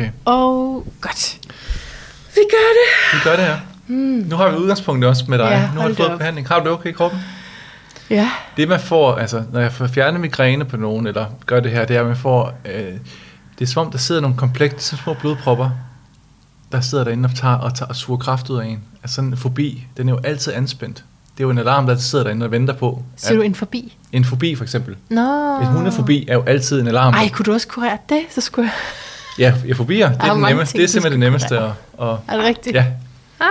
Okay, Og godt. Vi gør det. vi gør det her. Mm. Nu har vi udgangspunktet også med dig. Ja, nu har du fået op. behandling. Har du det okay i kroppen? Ja. Det man får, altså når jeg får fjernet migræne på nogen, eller gør det her, det er, at man får, øh, det er som om, der sidder nogle komplekse, små blodpropper, der sidder derinde og, tager, og, tager, og suger kraft ud af en. Altså sådan en fobi, den er jo altid anspændt. Det er jo en alarm, der sidder derinde og venter på. Ser du en forbi? En fobi for eksempel. Nå. En hundefobi er jo altid en alarm. Ej, kunne du også kurere det? Så skulle jeg... Ja, ja fobier, det er er, den nemmeste, ting, det er simpelthen det nemmeste. kurere. Og, Er det rigtigt? ja,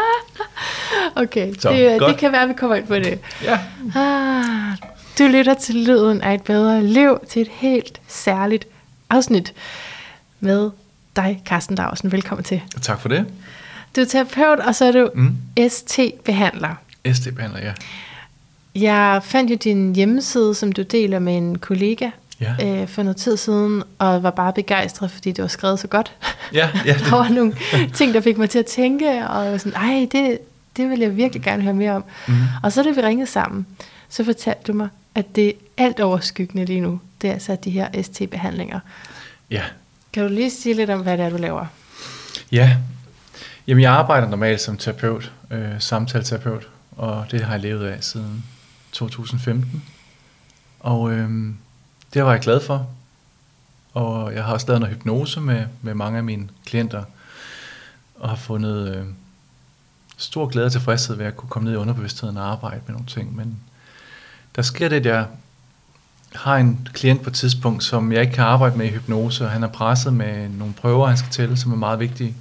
Okay, Så, det, godt. det kan være, at vi kommer ind på det. ja, Ah, du lytter til Lyden af et bedre liv til et helt særligt afsnit med dig, Carsten Larsen. Velkommen til. tak for det. Du er terapeut, og så er du Mm. ST-behandler. SD-behandler, ja. Jeg fandt jo din hjemmeside, som du deler med en kollega Ja, øh, for noget tid siden, og var bare begejstret, fordi det var skrevet så godt. ja, ja Der var nogle ting, der fik mig til at tænke, og jeg var sådan, ej, det, det vil jeg virkelig gerne høre mere om. mm. Og så da vi ringede sammen, så fortalte du mig, at det alt overskyggende lige nu, det er altså de her ST-behandlinger. ja. Kan du lige sige lidt om, hvad det er, du laver? Ja, jamen jeg arbejder normalt som terapeut, øh, samtaleterapeut, og det har jeg levet af siden 2015. Og øh, det var jeg glad for. Og jeg har også lavet noget hypnose med, med mange af mine klienter, og har fundet øh, stor glæde og tilfredshed ved at kunne komme ned i underbevidstheden og arbejde med nogle ting. Men der sker det, at jeg har en klient på et tidspunkt, som jeg ikke kan arbejde med i hypnose, og han er presset med nogle prøver, han skal tælle, som er meget vigtige.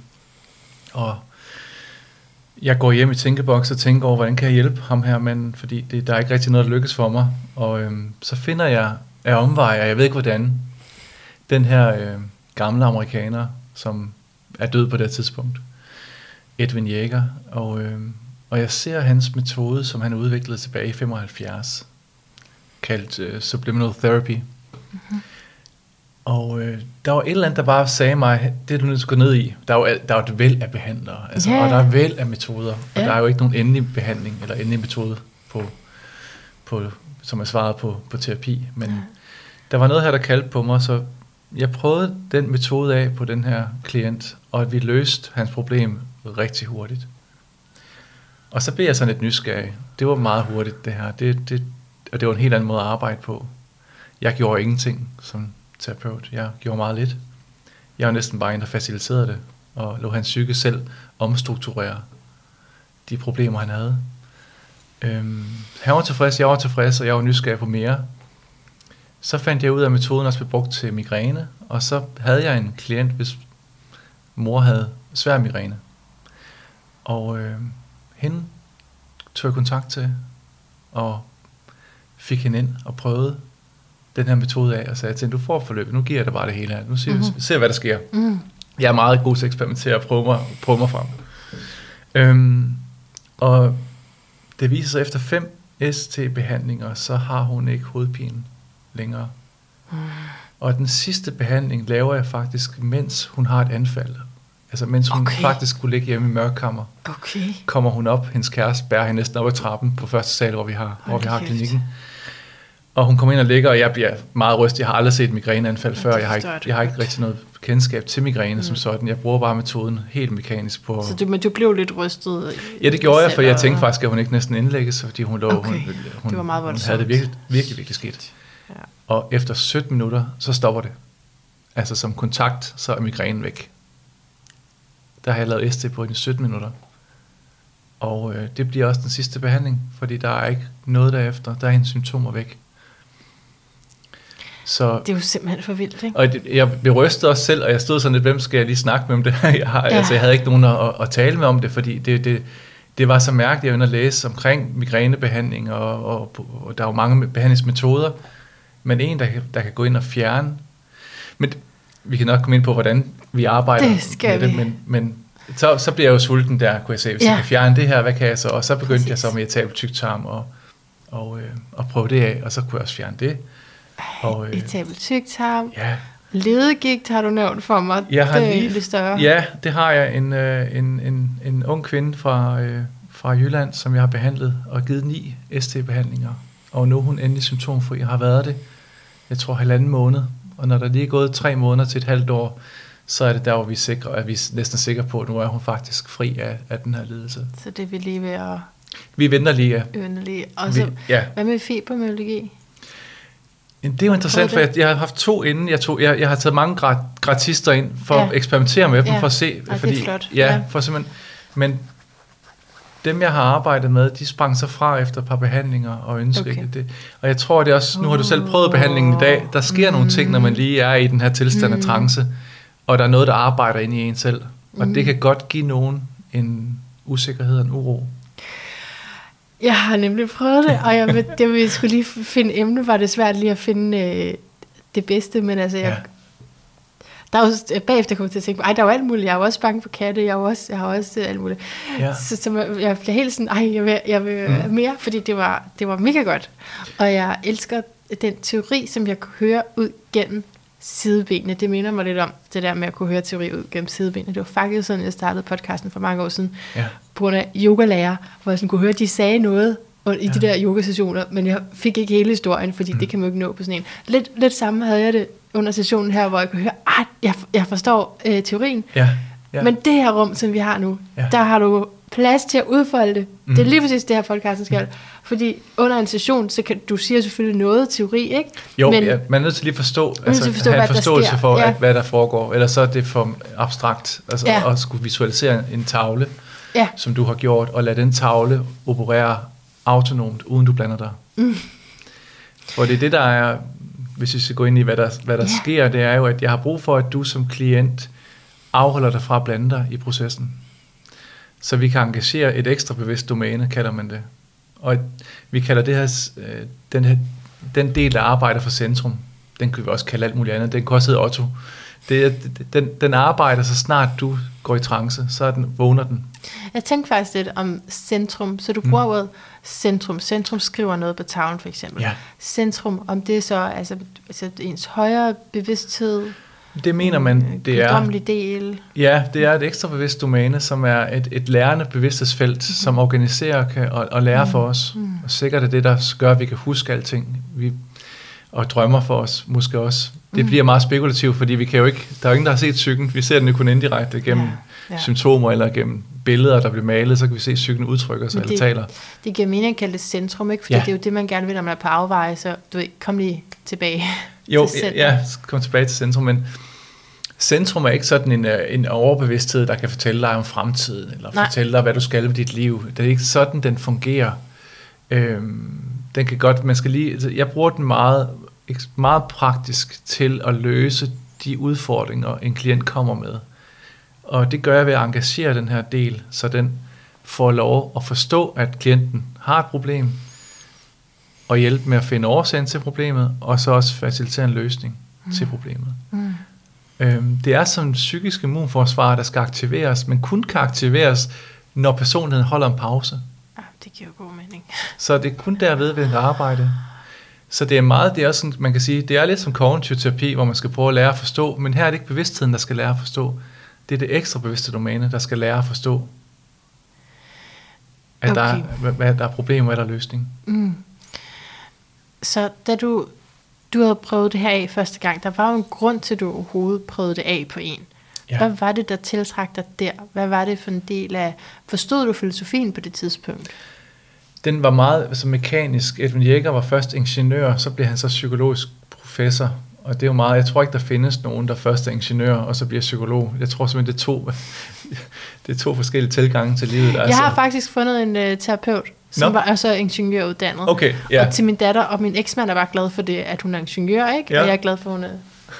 Og jeg går hjem i tænkeboks og tænker over, hvordan kan jeg hjælpe ham her, men fordi det, der er ikke rigtig noget, der lykkes for mig. Og øhm, så finder jeg af omveje, og jeg ved ikke hvordan, den her øh, gamle amerikaner, som er død på det tidspunkt, Edwin Jæger, og, øh, og jeg ser hans metode, som han udviklede tilbage i 75, kaldt øh, Subliminal Therapy. Mm-hmm. Og øh, der var et eller andet, der bare sagde mig, det er du nødt til at gå ned i. Der er jo, der er jo et væld af behandlere, altså, Ja. og der er væld af metoder, og Ja. der er jo ikke nogen endelig behandling, eller endelig metode, på, på, som er svaret på, på terapi. Men Ja der var noget her, der kaldte på mig, så jeg prøvede den metode af på den her klient, og at vi løste hans problem rigtig hurtigt. Og så blev jeg sådan lidt nysgerrig. Det var meget hurtigt det her. Det, det, og det var en helt anden måde at arbejde på. Jeg gjorde ingenting som terapeut. Jeg gjorde meget lidt. Jeg var næsten bare en, der faciliterede det, og lå hans psyke selv omstrukturere de problemer, han havde. Øhm, han var tilfreds, jeg var tilfreds, og jeg var nysgerrig på mere. Så fandt jeg ud af, at metoden også blev brugt til migræne, og så havde jeg en klient, hvis mor havde svær migræne. Og øh, hende tog jeg kontakt til, og fik hende ind og prøvede den her metode af, og sagde til hende, du får forløbet, nu giver jeg dig bare det hele her, nu ser, Mhm. mm-hmm. ser hvad der sker. Mm. Jeg er meget god til at eksperimentere og prøve mig, prøve mig frem. Øhm, og det viser sig, efter fem ST-behandlinger, så har hun ikke hovedpine længere. Mm. Og den sidste behandling laver jeg faktisk, mens hun har et anfald. Altså mens hun Okay. faktisk skulle ligge hjemme i mørkkammer, Okay. kommer hun op, hendes kæreste bærer hende næsten op ad trappen på første sal, hvor vi har, hvor Hold vi har klinikken. Og hun kommer ind og ligger, og jeg bliver meget rystet. Jeg har aldrig set et migræneanfald Ja, før. Jeg har, ikke, jeg har ikke rigtig noget kendskab til migræne Mm. som sådan. Jeg bruger bare metoden helt mekanisk på... Så du, men du blev lidt rystet? Ja, det gjorde jeg, for jeg tænkte faktisk, at hun ikke næsten indlægges, fordi hun lå... Okay. Hun, hun, Det var meget hun voldsomt. havde det virkelig, virkelig, virkelig skidt. Og efter 17 minutter, så stopper det. Altså som kontakt, så er migrænen væk. Der har jeg lavet ST på i 17 minutter. Og øh, det bliver også den sidste behandling, fordi der er ikke noget derefter. Der er hendes symptomer væk. Så, Det er jo simpelthen for vildt, ikke? og det, jeg blev rystet også selv, og jeg stod sådan lidt, hvem skal jeg lige snakke med om det her? Jeg, har, Ja. altså, jeg havde ikke nogen at, at, at tale med om det, fordi det, det, det var så mærkeligt, jeg var inde at læse omkring migrænebehandling, og, og, og der er jo mange behandlingsmetoder, men en, der, der kan gå ind og fjerne. Men vi kan nok komme ind på, hvordan vi arbejder Det skal med vi. det, men, men så, så bliver jeg jo sulten der, kunne jeg se. Hvis Ja. jeg kan fjerne det her, hvad kan jeg så? Og så begyndte Præcis. jeg så med at tale på tyktarm og, og, øh, og prøve det af, og så kunne jeg også fjerne det. Og, øh, Irritabel tyktarm. ja, Ledegigt har du nævnt for mig. Jeg har det lige- lidt større. Ja, det har jeg. En, øh, en, en, en ung kvinde fra, øh, fra Jylland, som jeg har behandlet og givet ni ST-behandlinger. Og nu er hun endelig symptomfri og har været det, jeg tror, halvanden måned. Og når der lige er gået tre måneder til et halvt år, så er det der, hvor vi er sikre, at vi er næsten sikre på, at nu er hun faktisk fri af, af den her lidelse. Så det er vi lige ved at Vi venter lige, ja. øvne lige. Og så, Vi, ja. hvad med fibromyalgi? Det er jo interessant, for jeg, jeg har haft to inden. Jeg, tog, jeg, jeg har taget mange gra- gratister ind for Ja. at eksperimentere med dem, Ja. for at se. Ej, det er fordi, flot. Ja, Ja. for simpelthen. Men dem, jeg har arbejdet med, de sprang så fra efter et par behandlinger og ønsker Okay. det. Og jeg tror, det er også, nu har du selv prøvet behandlingen i dag, der sker mm. nogle ting, når man lige er i den her tilstand af Mm. trance, og der er noget, der arbejder inde i en selv. Og Mm. det kan godt give nogen en usikkerhed og en uro. Jeg har nemlig prøvet det, og jeg, det vil skulle lige finde emne, var det svært lige at finde øh, det bedste, men altså, jeg, Ja. Der er jo, bagefter kommer jeg til at tænke, ej, der er jo alt muligt, jeg er jo også bange for katte, jeg, er også, jeg har også øh, alt muligt. Ja. Så, så jeg- bliver helt sådan, ej, jeg vil, jeg vil mm. mere, fordi det var, det var mega godt. Og jeg elsker den teori, som jeg kunne høre ud gennem sidebenene. Det minder mig lidt om det der med at kunne høre teori ud gennem sidebenene. Det var faktisk sådan, jeg startede podcasten for mange år siden, Ja. på grund af yogalærer, hvor jeg sådan kunne høre, at de sagde noget i Ja. de der yogasessioner, men jeg fik ikke hele historien, fordi mm. det kan man jo ikke nå på sådan en. Lidt, lidt samme havde jeg det under sessionen her, hvor jeg kunne høre, at jeg, jeg forstår øh, teorien, Ja. ja. men det her rum, som vi har nu, Ja. der har du plads til at udfolde det. Mm. Det er Mhm. lige præcis det her podcasten skal. Fordi under en session, så kan du siger selvfølgelig noget teori, ikke? Jo, men, ja, man er nødt til lige at forstå, altså, at forstå, have en forståelse for, Ja. at, hvad der foregår. Ellers så er det for abstrakt. Altså Ja. at skulle visualisere en tavle, Ja. som du har gjort, og lade den tavle operere autonomt, uden du blander dig. Mm. For det er det, der er, hvis vi skal gå ind i, hvad der, hvad der Ja. sker, det er jo, at jeg har brug for, at du som klient afholder dig fra at blande dig i processen. Så vi kan engagere et ekstra bevidst domæne, kalder man det. Og vi kalder det her, øh, den, her, den del, der arbejder for centrum, den kan vi også kalde alt muligt andet. Den kan også hedde Otto. Det, den, den arbejder, så snart du går i trance, så er den, vågner den. Jeg tænkte faktisk lidt om centrum, så du Mm. bruger ordet centrum. Centrum skriver noget på tavlen, for eksempel. Ja. Centrum, om det er så altså, altså ens højere bevidsthed, Det mener man, det er, del. ja, det er et ekstra bevidst domæne, som er et, et lærende bevidsthedsfelt, mm. som organiserer kan, og, og lærer for os. Mm. Og sikkert er det, der gør, at vi kan huske alting. Vi, og drømmer for os, måske også. Det Mm. bliver meget spekulativt, fordi vi kan jo ikke, der er jo ingen, der har set psyken. Vi ser den jo kun indirekte gennem Ja, ja, symptomer eller gennem billeder, der bliver malet, så kan vi se, at psyken udtrykker sig Men eller det- taler. Det giver mening at kalde det centrum, ikke? Fordi Ja. det er jo det, man gerne vil, når man er på afveje, så du ved, kom lige tilbage Jo, til center. ja, kom tilbage til centrum, men centrum er ikke sådan en, øh, en overbevidsthed, der kan fortælle dig om fremtiden, eller Nej. Fortælle dig, hvad du skal med dit liv. Det er ikke sådan, den fungerer. Øhm, den kan godt, man skal lige, altså, jeg bruger den meget, meget praktisk til at løse de udfordringer, en klient kommer med. Og det gør jeg ved at engagere den her del, så den får lov at forstå, at klienten har et problem, og hjælpe med at finde årsagen til problemet, og så også facilitere en løsning mm. til problemet. Mm. Øhm, det er som psykisk immunforsvar, der skal aktiveres, men kun kan aktiveres, når personligheden holder en pause. Ja, det giver god mening. Så det er kun derved, vi kan arbejde. Så det er meget, det er også sådan, man kan sige, det er lidt som kognitiv terapi, hvor man skal prøve at lære at forstå, men her er det ikke bevidstheden, der skal lære at forstå. Det er det ekstra bevidste domæne, der skal lære at forstå, at okay. der, er, hvad, der er problemer, hvad der er løsning. Mm. Så da du, du havde prøvet det her af første gang, der var jo en grund til, at du overhovedet prøvede det af på en. Ja. Hvad var det, der tiltrak dig der? Hvad var det for en del af... Forstod du filosofien på det tidspunkt? Den var meget altså, mekanisk. Edwin Jæger var først ingeniør, så blev han så psykologisk professor. Og det er jo meget, jeg tror ikke, der findes nogen, der først er ingeniør, og så bliver psykolog. Jeg tror simpelthen, det er to, det er to forskellige tilgange til livet. Jeg har faktisk fundet en uh, terapeut, som Nå. var også ingeniøruddannet. Okay, ja. Og til min datter, og min eksmand er bare glad for det, at hun er ingeniør, ikke? Ja. Og jeg er glad for, at hun er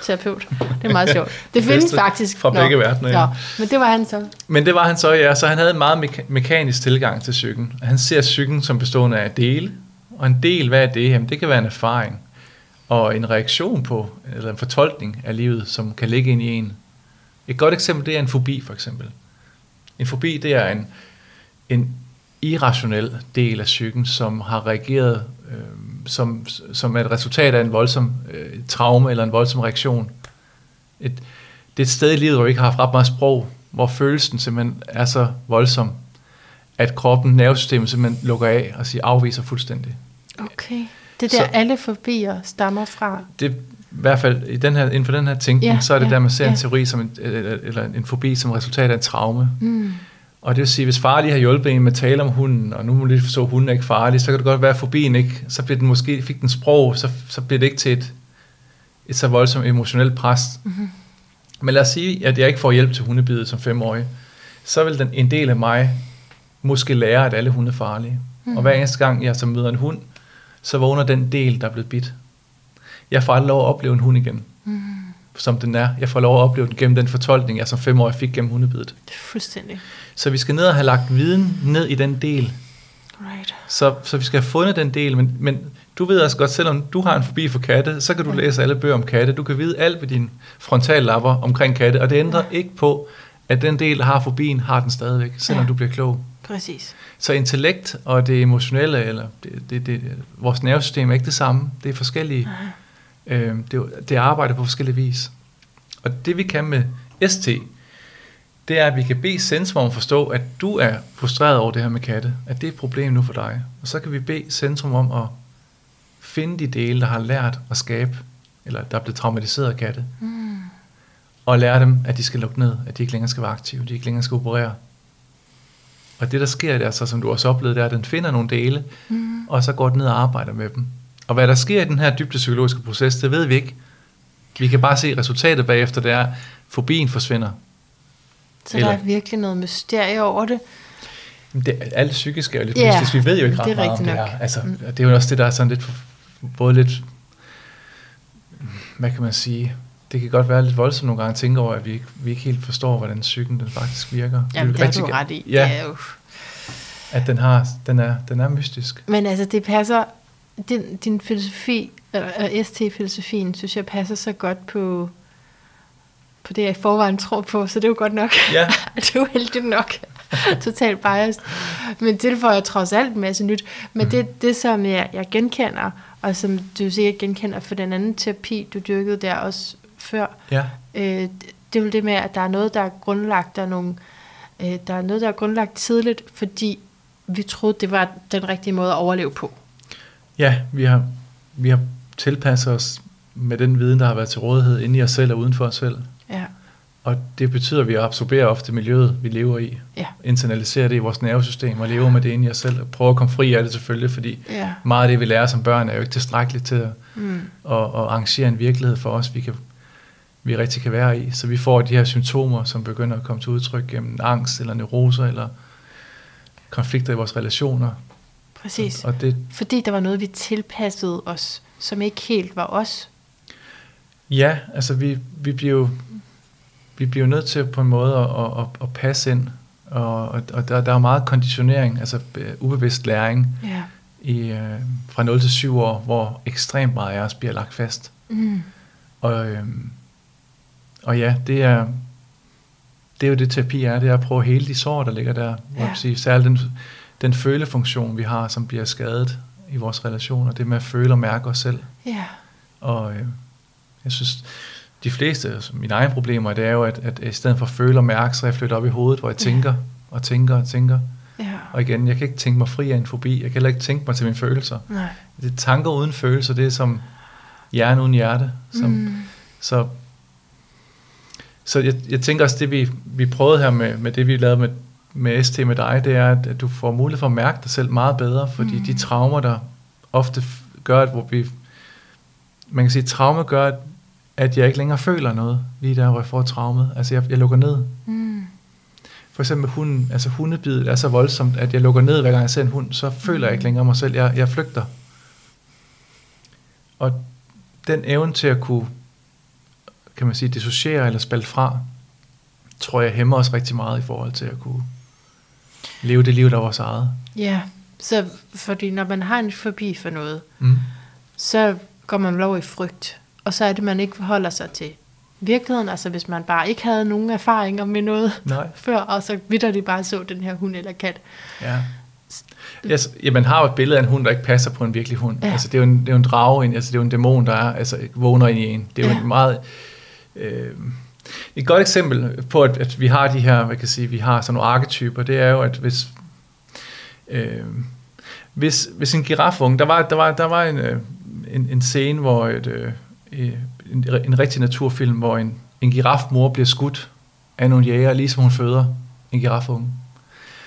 terapeut. Det er meget sjovt. Det findes faktisk. fra begge verdener, ja. Nå, men det var han så. Men det var han så, ja. Så han havde en meget meka- mekanisk tilgang til psyken. Han ser psyken som bestående af dele. Og en del, hvad er det? Jamen, det kan være en erfaring. Og en reaktion på, eller en fortolkning af livet, som kan ligge ind i en. Et godt eksempel, det er en fobi, for eksempel. En fobi, det er en, en irrationel del af psyken, som har reageret øh, som, som er et resultat af en voldsom øh, traume eller en voldsom reaktion. Et, det er et sted i livet, hvor vi ikke har haft ret meget sprog, hvor følelsen simpelthen er så voldsom, at kroppen, nervesystemet simpelthen lukker af og siger afviser fuldstændig. Okay. Det er der, Så- alle fobier stammer fra. Det, hvert fald i den her, inden for den her tænkning, Ja, så er det ja, der, man ser ja. en teori som en, eller, eller en fobi som resultat af en traume. Mm. Og det vil sige, hvis far lige har hjulpet en med at tale om hunden, og nu må lige at hunden er ikke farlig, så kan det godt være, at fobien ikke, så bliver den måske, fik den sprog, så, så bliver det ikke til et, et så voldsomt emotionelt pres. Mm-hmm. Men lad os sige, at jeg ikke får hjælp til hundebidet som femårig, så vil den, en del af mig måske lære, at alle hunde er farlige. Mm. Og hver eneste gang, jeg så møder en hund, så vågner den del, der er blevet bidt. Jeg får aldrig lov at opleve en hund igen, Mm. som den er. Jeg får lov at opleve den gennem den fortolkning, jeg som femårig fik gennem hundebidet. Det er fuldstændig. Så vi skal ned og have lagt viden ned i den del. Right. Så, så vi skal have fundet den del, men, men du ved også godt, selvom du har en fobi for katte, så kan du læse alle bøger om katte. Du kan vide alt ved dine frontallapper omkring katte, og det ændrer Ja. ikke på, at den del, der har fobien, har den stadigvæk, selvom Ja. du bliver klog. Præcis. Så intellekt og det emotionelle, eller det, det, det, vores nervesystem er ikke det samme. Det er forskellige. Nej. Øh, det, det arbejder på forskellige vis. Og det vi kan med ST, det er, at vi kan bede centrum om at forstå, at du er frustreret over det her med katte, at det er et problem nu for dig. Og så kan vi bede centrum om at finde de dele, der har lært at skabe, eller der er blevet traumatiseret af katte, Mm. og lære dem, at de skal lukke ned, at de ikke længere skal være aktive, de ikke længere skal operere. Og det, der sker, det er så, som du også oplevede, det er, at den finder nogle dele, Mm. og så går den ned og arbejder med dem. Og hvad der sker i den her dybde psykologiske proces, det ved vi ikke. Vi kan bare se resultatet bagefter, det er, at fobien forsvinder. Så Eller- der er virkelig noget mysterie over det. Det, alt psykisk er jo lidt Ja, mystisk. Vi ved jo ikke det ret er meget om det her. Altså, Mm. Det er jo også det, der er sådan lidt, både lidt, hvad kan man sige, det kan godt være lidt voldsomt nogle gange at tænke over, at vi ikke, vi ikke helt forstår, hvordan psyken den faktisk virker. Vi Jamen, det rigtig du ret i. Ja, Det er jo. at den, har, den, er, den er mystisk. Men altså, det passer, din, din filosofi, eller ST-filosofien, synes jeg passer så godt på, på det, jeg i forvejen tror på, så det er jo godt nok. Ja. det er jo heldigt nok. Totalt biased. Men tilføjer trods alt en masse nyt. Men Mhm. det, det, som jeg, jeg genkender, og som du sikkert genkender for den anden terapi, du dyrkede der også før, Ja, øh, det er jo det med, at der er noget, der er grundlagt, der er, nogle, øh, der er noget, der er grundlagt tidligt, fordi vi troede, det var den rigtige måde at overleve på. ja vi, har, vi har tilpasset os med den viden, der har været til rådighed inde i os selv og uden for os selv. Og det betyder, at vi absorberer ofte miljøet, vi lever i. ja, Internaliserer det i vores nervesystem og lever med det inde i os selv. Og prøver at komme fri af det selvfølgelig, fordi ja. meget af det, vi lærer som børn, er jo ikke tilstrækkeligt til at, Mm. at, at arrangere en virkelighed for os, vi, kan, vi rigtig kan være i. Så vi får de her symptomer, som begynder at komme til udtryk gennem angst eller neuroser eller konflikter i vores relationer. Præcis. Og det, Fordi der var noget, vi tilpassede os, som ikke helt var os. ja, altså vi, vi bliver jo vi bliver nødt til på en måde at, at, at, at passe ind, og, og, der, der er meget konditionering, altså øh, ubevidst læring, Ja. i, øh, fra 0 til 7 år, hvor ekstremt meget af os bliver lagt fast. Mm. Og, øh, og ja, det er, det er jo det terapi er, det er at prøve at hele de sår, der ligger der. Ja. Jeg sige, særligt den, den følefunktion, vi har, som bliver skadet i vores relationer, det med at føle og mærke os selv. Ja. Og øh, jeg synes, de fleste, altså mine egne problemer, det er jo, at, at i stedet for at føle og mærke, så jeg flyttet op i hovedet, hvor jeg Ja. tænker og tænker og tænker. Ja. Og igen, jeg kan ikke tænke mig fri af en fobi. Jeg kan heller ikke tænke mig til mine følelser. Nej. Det er tanker uden følelser, det er som hjerne uden hjerte. Som, Mm. Så, så jeg, jeg tænker også, det vi, vi prøvede her med, med det, vi lavede med, med ST med dig, det er, at, at du får mulighed for at mærke dig selv meget bedre, fordi Mm. de traumer, der ofte gør, at hvor vi, man kan sige, at traume gør, at, at jeg ikke længere føler noget, lige der, hvor jeg får traumet. Altså, jeg, jeg lukker ned. Mm. For eksempel hunden, altså hundebidet er så voldsomt, at jeg lukker ned, hver gang jeg ser en hund, så føler jeg ikke længere mig selv. Jeg, jeg flygter. Og den evne til at kunne, kan man sige, dissociere eller spalte fra, tror jeg hæmmer os rigtig meget i forhold til at kunne leve det liv, der er vores eget. Ja. Så fordi når man har en fobi for noget, Mm. så går man lov i frygt. Og så er det, man ikke forholder sig til virkeligheden. Altså hvis man bare ikke havde nogen erfaringer med noget Nej. før, og så vidder de bare så den her hund eller kat. Ja. Yes, ja, man har jo et billede af en hund, der ikke passer på en virkelig hund. Ja. Altså, det, er jo en, det er jo en drage, altså, det er jo en dæmon, der er, altså, vågner ind i en. Det er jo Ja. en meget... Øh, et godt eksempel på, at, at vi har de her, hvad kan sige, vi har sådan nogle arketyper, det er jo, at hvis, øh, hvis, hvis en giraffunge, der var, der var, der var en, øh, en, en scene, hvor et, øh, en, en rigtig naturfilm, hvor en, en girafmor bliver skudt af nogle jæger, ligesom hun føder en girafunge.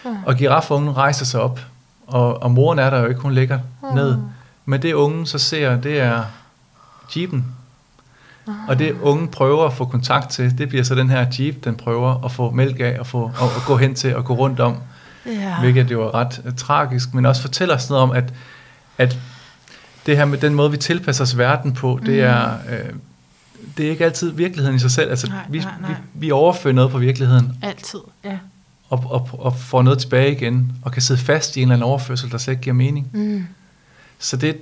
Mm. Og girafungen rejser sig op, og, og moren er der jo ikke, hun ligger Mm. ned. Men det ungen så ser, det er jeepen. Og det ungen prøver at få kontakt til, det bliver så den her jeep, den prøver at få mælk af og, få, og, og gå hen til og gå rundt om. Ja. Hvilket jo er ret uh, tragisk, men også fortæller os noget om, at, at det her med den måde, vi tilpasser os verden på, det Mhm. er... Øh, det er ikke altid virkeligheden i sig selv. Altså, Nej, vi, nej, nej. Vi, vi overfører noget på virkeligheden, Altid, ja. og, og, og får noget tilbage igen, og kan sidde fast i en eller anden overførsel, der slet ikke giver mening. Mm. Så det,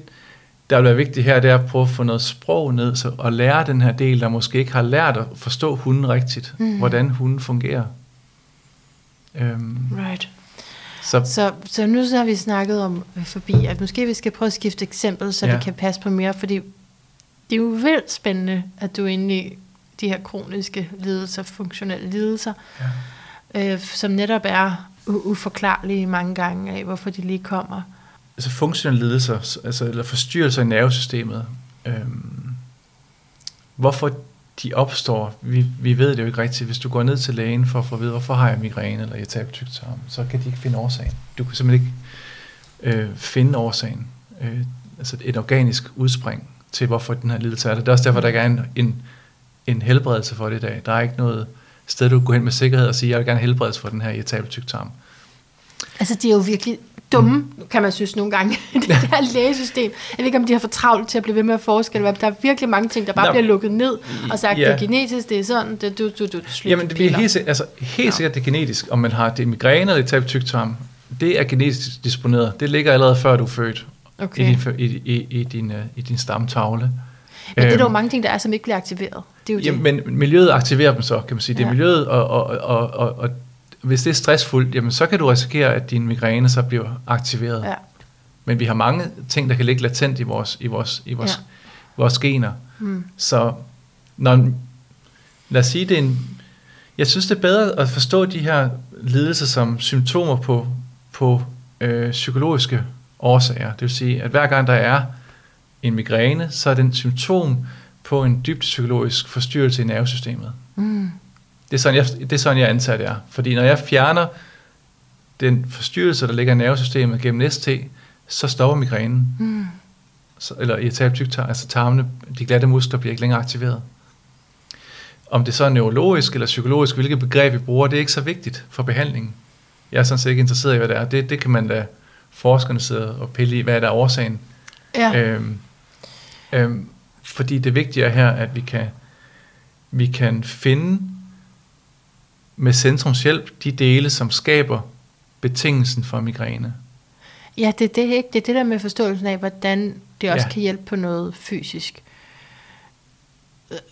der vil være vigtigt her, det er at prøve at få noget sprog ned, så, og lære den her del, der måske ikke har lært at forstå hunden rigtigt, mm. hvordan hunden fungerer. Øhm, Right. Så Så, så nu så har vi snakket om øh, forbi, at måske vi skal prøve at skifte eksempel, så ja. Det kan passe på mere, fordi det er jo vildt spændende, at du er inde i de her kroniske lidelser, funktionelle lidelser, ja. øh, som netop er uforklarlige mange gange af, hvorfor de lige kommer. altså funktionelle lidelser, altså, eller forstyrrelser i nervesystemet, øhm, hvorfor de opstår, vi, vi ved det jo ikke rigtigt. Hvis du går ned til lægen for at få at vide, hvorfor har jeg migræne eller irritabel tyktarm, så kan de ikke finde årsagen. Du kan simpelthen ikke øh, finde årsagen. Øh, altså et organisk udspring til, hvorfor den her lidelse er der. Det er også derfor, der ikke er en, en, en helbredelse for det i dag. Der er ikke noget sted, du kan gå hen med sikkerhed og sige, jeg vil gerne helbredes for den her irritabel tyktarm. Altså, det er jo virkelig dumme, mm. kan man synes nogle gange, det der lægesystem. Jeg ved ikke, om de har for travlt til at blive ved med at forske, eller hvad. Der er virkelig mange ting, der bare Nå. bliver lukket ned, og sagt, Ja. det er genetisk, det er sådan, det du, du, du, slut, Jamen, det bliver helt, altså, helt sikkert det er genetisk, om man har det migræne eller irritabel tyktarm. Det er genetisk disponeret. Det ligger allerede før du er født Okay. i, din, i, i, i, din, øh, i din stamtavle. Men det er der jo Øhm, mange ting, der er, som ikke bliver aktiveret. Det er jo Jamen, det. men miljøet aktiverer dem så, kan man sige. Det er Ja. miljøet, og, og, og, og, og hvis det er stressfuldt, jamen, så kan du risikere, at din migræne så bliver aktiveret. Ja. Men vi har mange ting, der kan ligge latent i vores, i vores, i vores, Ja. vores gener. Mm. Så når, lad os sige, det er en, jeg synes, det er bedre at forstå de her lidelser som symptomer på, på øh, psykologiske årsager. Det vil sige, at hver gang der er en migræne, så er det en symptom på en dybt psykologisk forstyrrelse i nervesystemet. Mm. Det er sådan, jeg, det er sådan, jeg antager det er. Fordi når jeg fjerner den forstyrrelse, der ligger i nervesystemet gennem ST, så stopper migrænen. Mm. Så, eller irritabel tyktarm, altså tarmene, de glatte muskler bliver ikke længere aktiveret. Om det så er neurologisk eller psykologisk, hvilket begreb vi bruger, det er ikke så vigtigt for behandlingen. Jeg er sådan set ikke interesseret i, hvad det er. Det, det kan man da forskerne sidde og pille i, hvad er der er årsagen. Ja. Øhm, øhm, fordi det vigtige er her, at vi kan, vi kan finde med centrums hjælp de dele, som skaber betingelsen for migræne. ja, det er det, ikke? det er det der med forståelsen af, hvordan det også Ja. kan hjælpe på noget fysisk.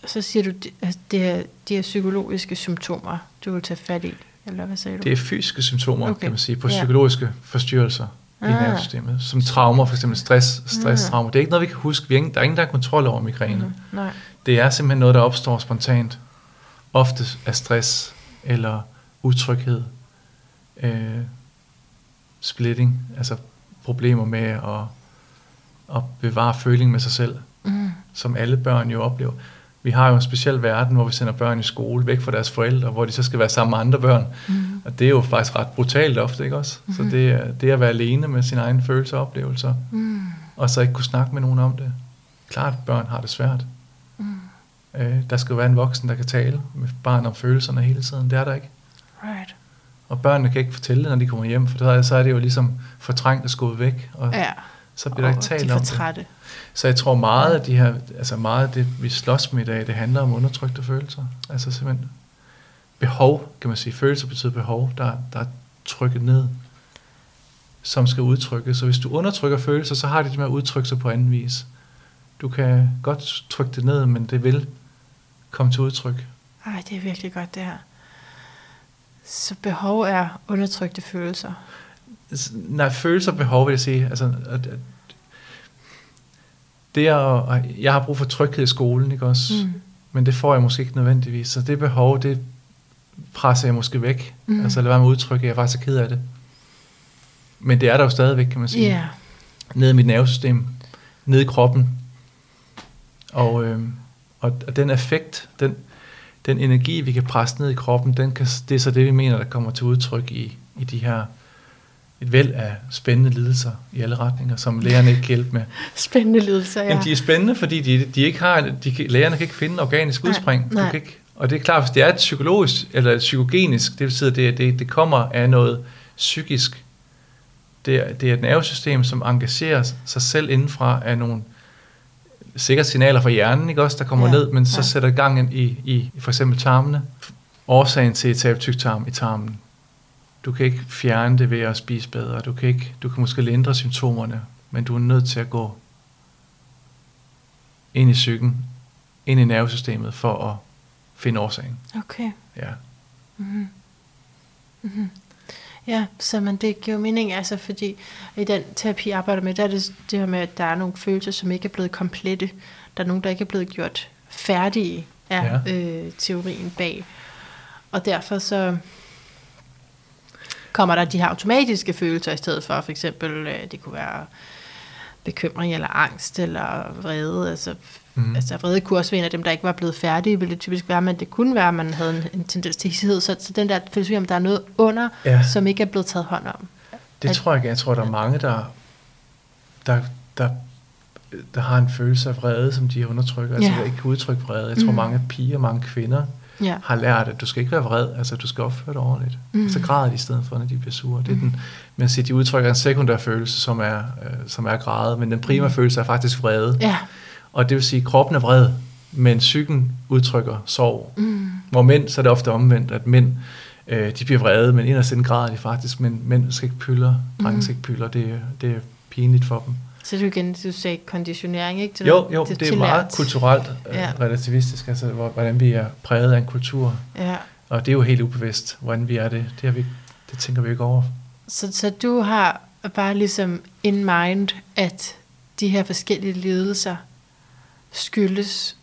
Så siger du, det, altså, det er, de er psykologiske symptomer, du vil tage fat i. Eller hvad sagde du? Det er fysiske symptomer, Okay. kan man sige, på Ja. psykologiske forstyrrelser i Ah. nervesystemet. Som traumer, for eksempel stress, stresstraumer. Det er ikke noget, vi kan huske. Vi har ingen, der er ingen, der har kontrol over migræne. Mhm. Nej. Det er simpelthen noget, der opstår spontant. Ofte af stress eller utryghed. Øh, splitting, altså problemer med at, at bevare føling med sig selv, Mm. som alle børn jo oplever. Vi har jo en speciel verden, hvor vi sender børn i skole væk fra deres forældre, hvor de så skal være sammen med andre børn. Mm. Og det er jo faktisk ret brutalt ofte, ikke også? Mm-hmm. Så det, er- det at være alene med sine egne følelser og oplevelser, Mm. og så ikke kunne snakke med nogen om det. Klart, børn har det svært. Øh, der skal jo være en voksen, der kan tale med barn om følelserne hele tiden. Det er der ikke. Right. Og børnene kan ikke fortælle det, når de kommer hjem, for så er- så er det jo ligesom fortrængt og skubbet væk, og Ja. så bliver der ikke Og talt de om for det. trætte. Så jeg tror meget af de her, altså meget af det, vi slås med i dag, det handler om undertrykte følelser. Altså simpelthen behov, kan man sige. Følelser betyder behov, der, der er trykket ned, som skal udtrykkes. Så hvis du undertrykker følelser, så har de det med at udtrykke sig på anden vis. Du kan godt trykke det ned, men det vil komme til udtryk. Ej, det er virkelig godt det her. Så behov er undertrykte følelser. Nej, følelser og behov, vil jeg sige. Altså, det er, jeg har brug for tryghed i skolen, ikke også? Mm. Men det får jeg måske ikke nødvendigvis. Så det behov, det presser jeg måske væk. Mm. Altså lad være med at udtrykke, at jeg er faktisk er ked af det. Men det er der jo stadigvæk, kan man sige. Ja. Nede i mit nervesystem. Nede i kroppen. Og, øh, Og, den effekt, den, den energi, vi kan presse ned i kroppen, den kan, det er så det, vi mener, der kommer til udtryk i, i de her et væld af spændende lidelser i alle retninger, som lægerne ikke kan hjælpe med. Spændende lidelser, ja. Jamen, de er spændende, fordi de, de ikke har, de, lægerne kan ikke finde organisk udspring. Nej. Du kan ikke, og det er klart, hvis det er et psykologisk, eller et psykogenisk, det vil sige, at det, det, det kommer af noget psykisk. Det er, det er et nervesystem, som engagerer sig selv indenfra af nogle sikkert signaler fra hjernen, ikke også, der kommer Ja, ned, men så ja. sætter gangen i, i, i for eksempel tarmene. Årsagen til tab tyktarm i tarmen. Du kan ikke fjerne det ved at spise bedre. Du kan, ikke, du kan måske lindre symptomerne, men du er nødt til at gå ind i psyken, ind i nervesystemet for at finde årsagen. Okay. Ja. Mm-hmm. Mm-hmm. Ja, så man, det giver jo mening, altså fordi i den terapi, jeg arbejder med, der er det det her med, at der er nogle følelser, som ikke er blevet komplette. Der er nogle, der ikke er blevet gjort færdige af ja. øh, teorien bag. Og derfor så kommer der de her automatiske følelser i stedet for, for eksempel, øh, det kunne være bekymring eller angst eller vrede. Altså. Mm. altså vrede kunne også være en af dem, der ikke var blevet færdige, ville det typisk være, men det kunne være, at man havde en, en tendens til hissighed. Så, så den der filosofi om, der er noget under, Ja. som ikke er blevet taget hånd om. Det At- tror jeg ikke. Jeg tror, der er mange, der, der, der, der har en følelse af vrede, som de undertrykker. Altså, Ja. der ikke kan udtrykke vrede. Jeg tror, Mm. mange piger, mange kvinder Ja. har lært, at du skal ikke være vred. Altså, du skal opføre dig ordentligt. Mm. Så græder de i stedet for, når de bliver sure. Det er Mm. den, men siger, de udtrykker en sekundær følelse, som er, øh, som er græde, men den primære Mm. følelse er faktisk vrede. Ja. Og det vil sige, at kroppen er vred, men psyken udtrykker sorg. Mm. Hvor mænd, så er det ofte omvendt, at mænd, øh, de bliver vrede, men inderst inden græder de faktisk, men mænd skal ikke pylder, drenge Mhm. skal ikke pylder, det, det er pinligt for dem. Så det er jo igen, du sagde konditionering, ikke? Til Jo, jo, det, er tillært. meget kulturelt øh, Ja. relativistisk, altså hvor- hvordan vi er præget af en kultur, Ja. og det er jo helt ubevidst, hvordan vi er det. Det, har vi, det tænker vi ikke over. Så, så du har bare ligesom in mind, at de her forskellige lidelser skyldes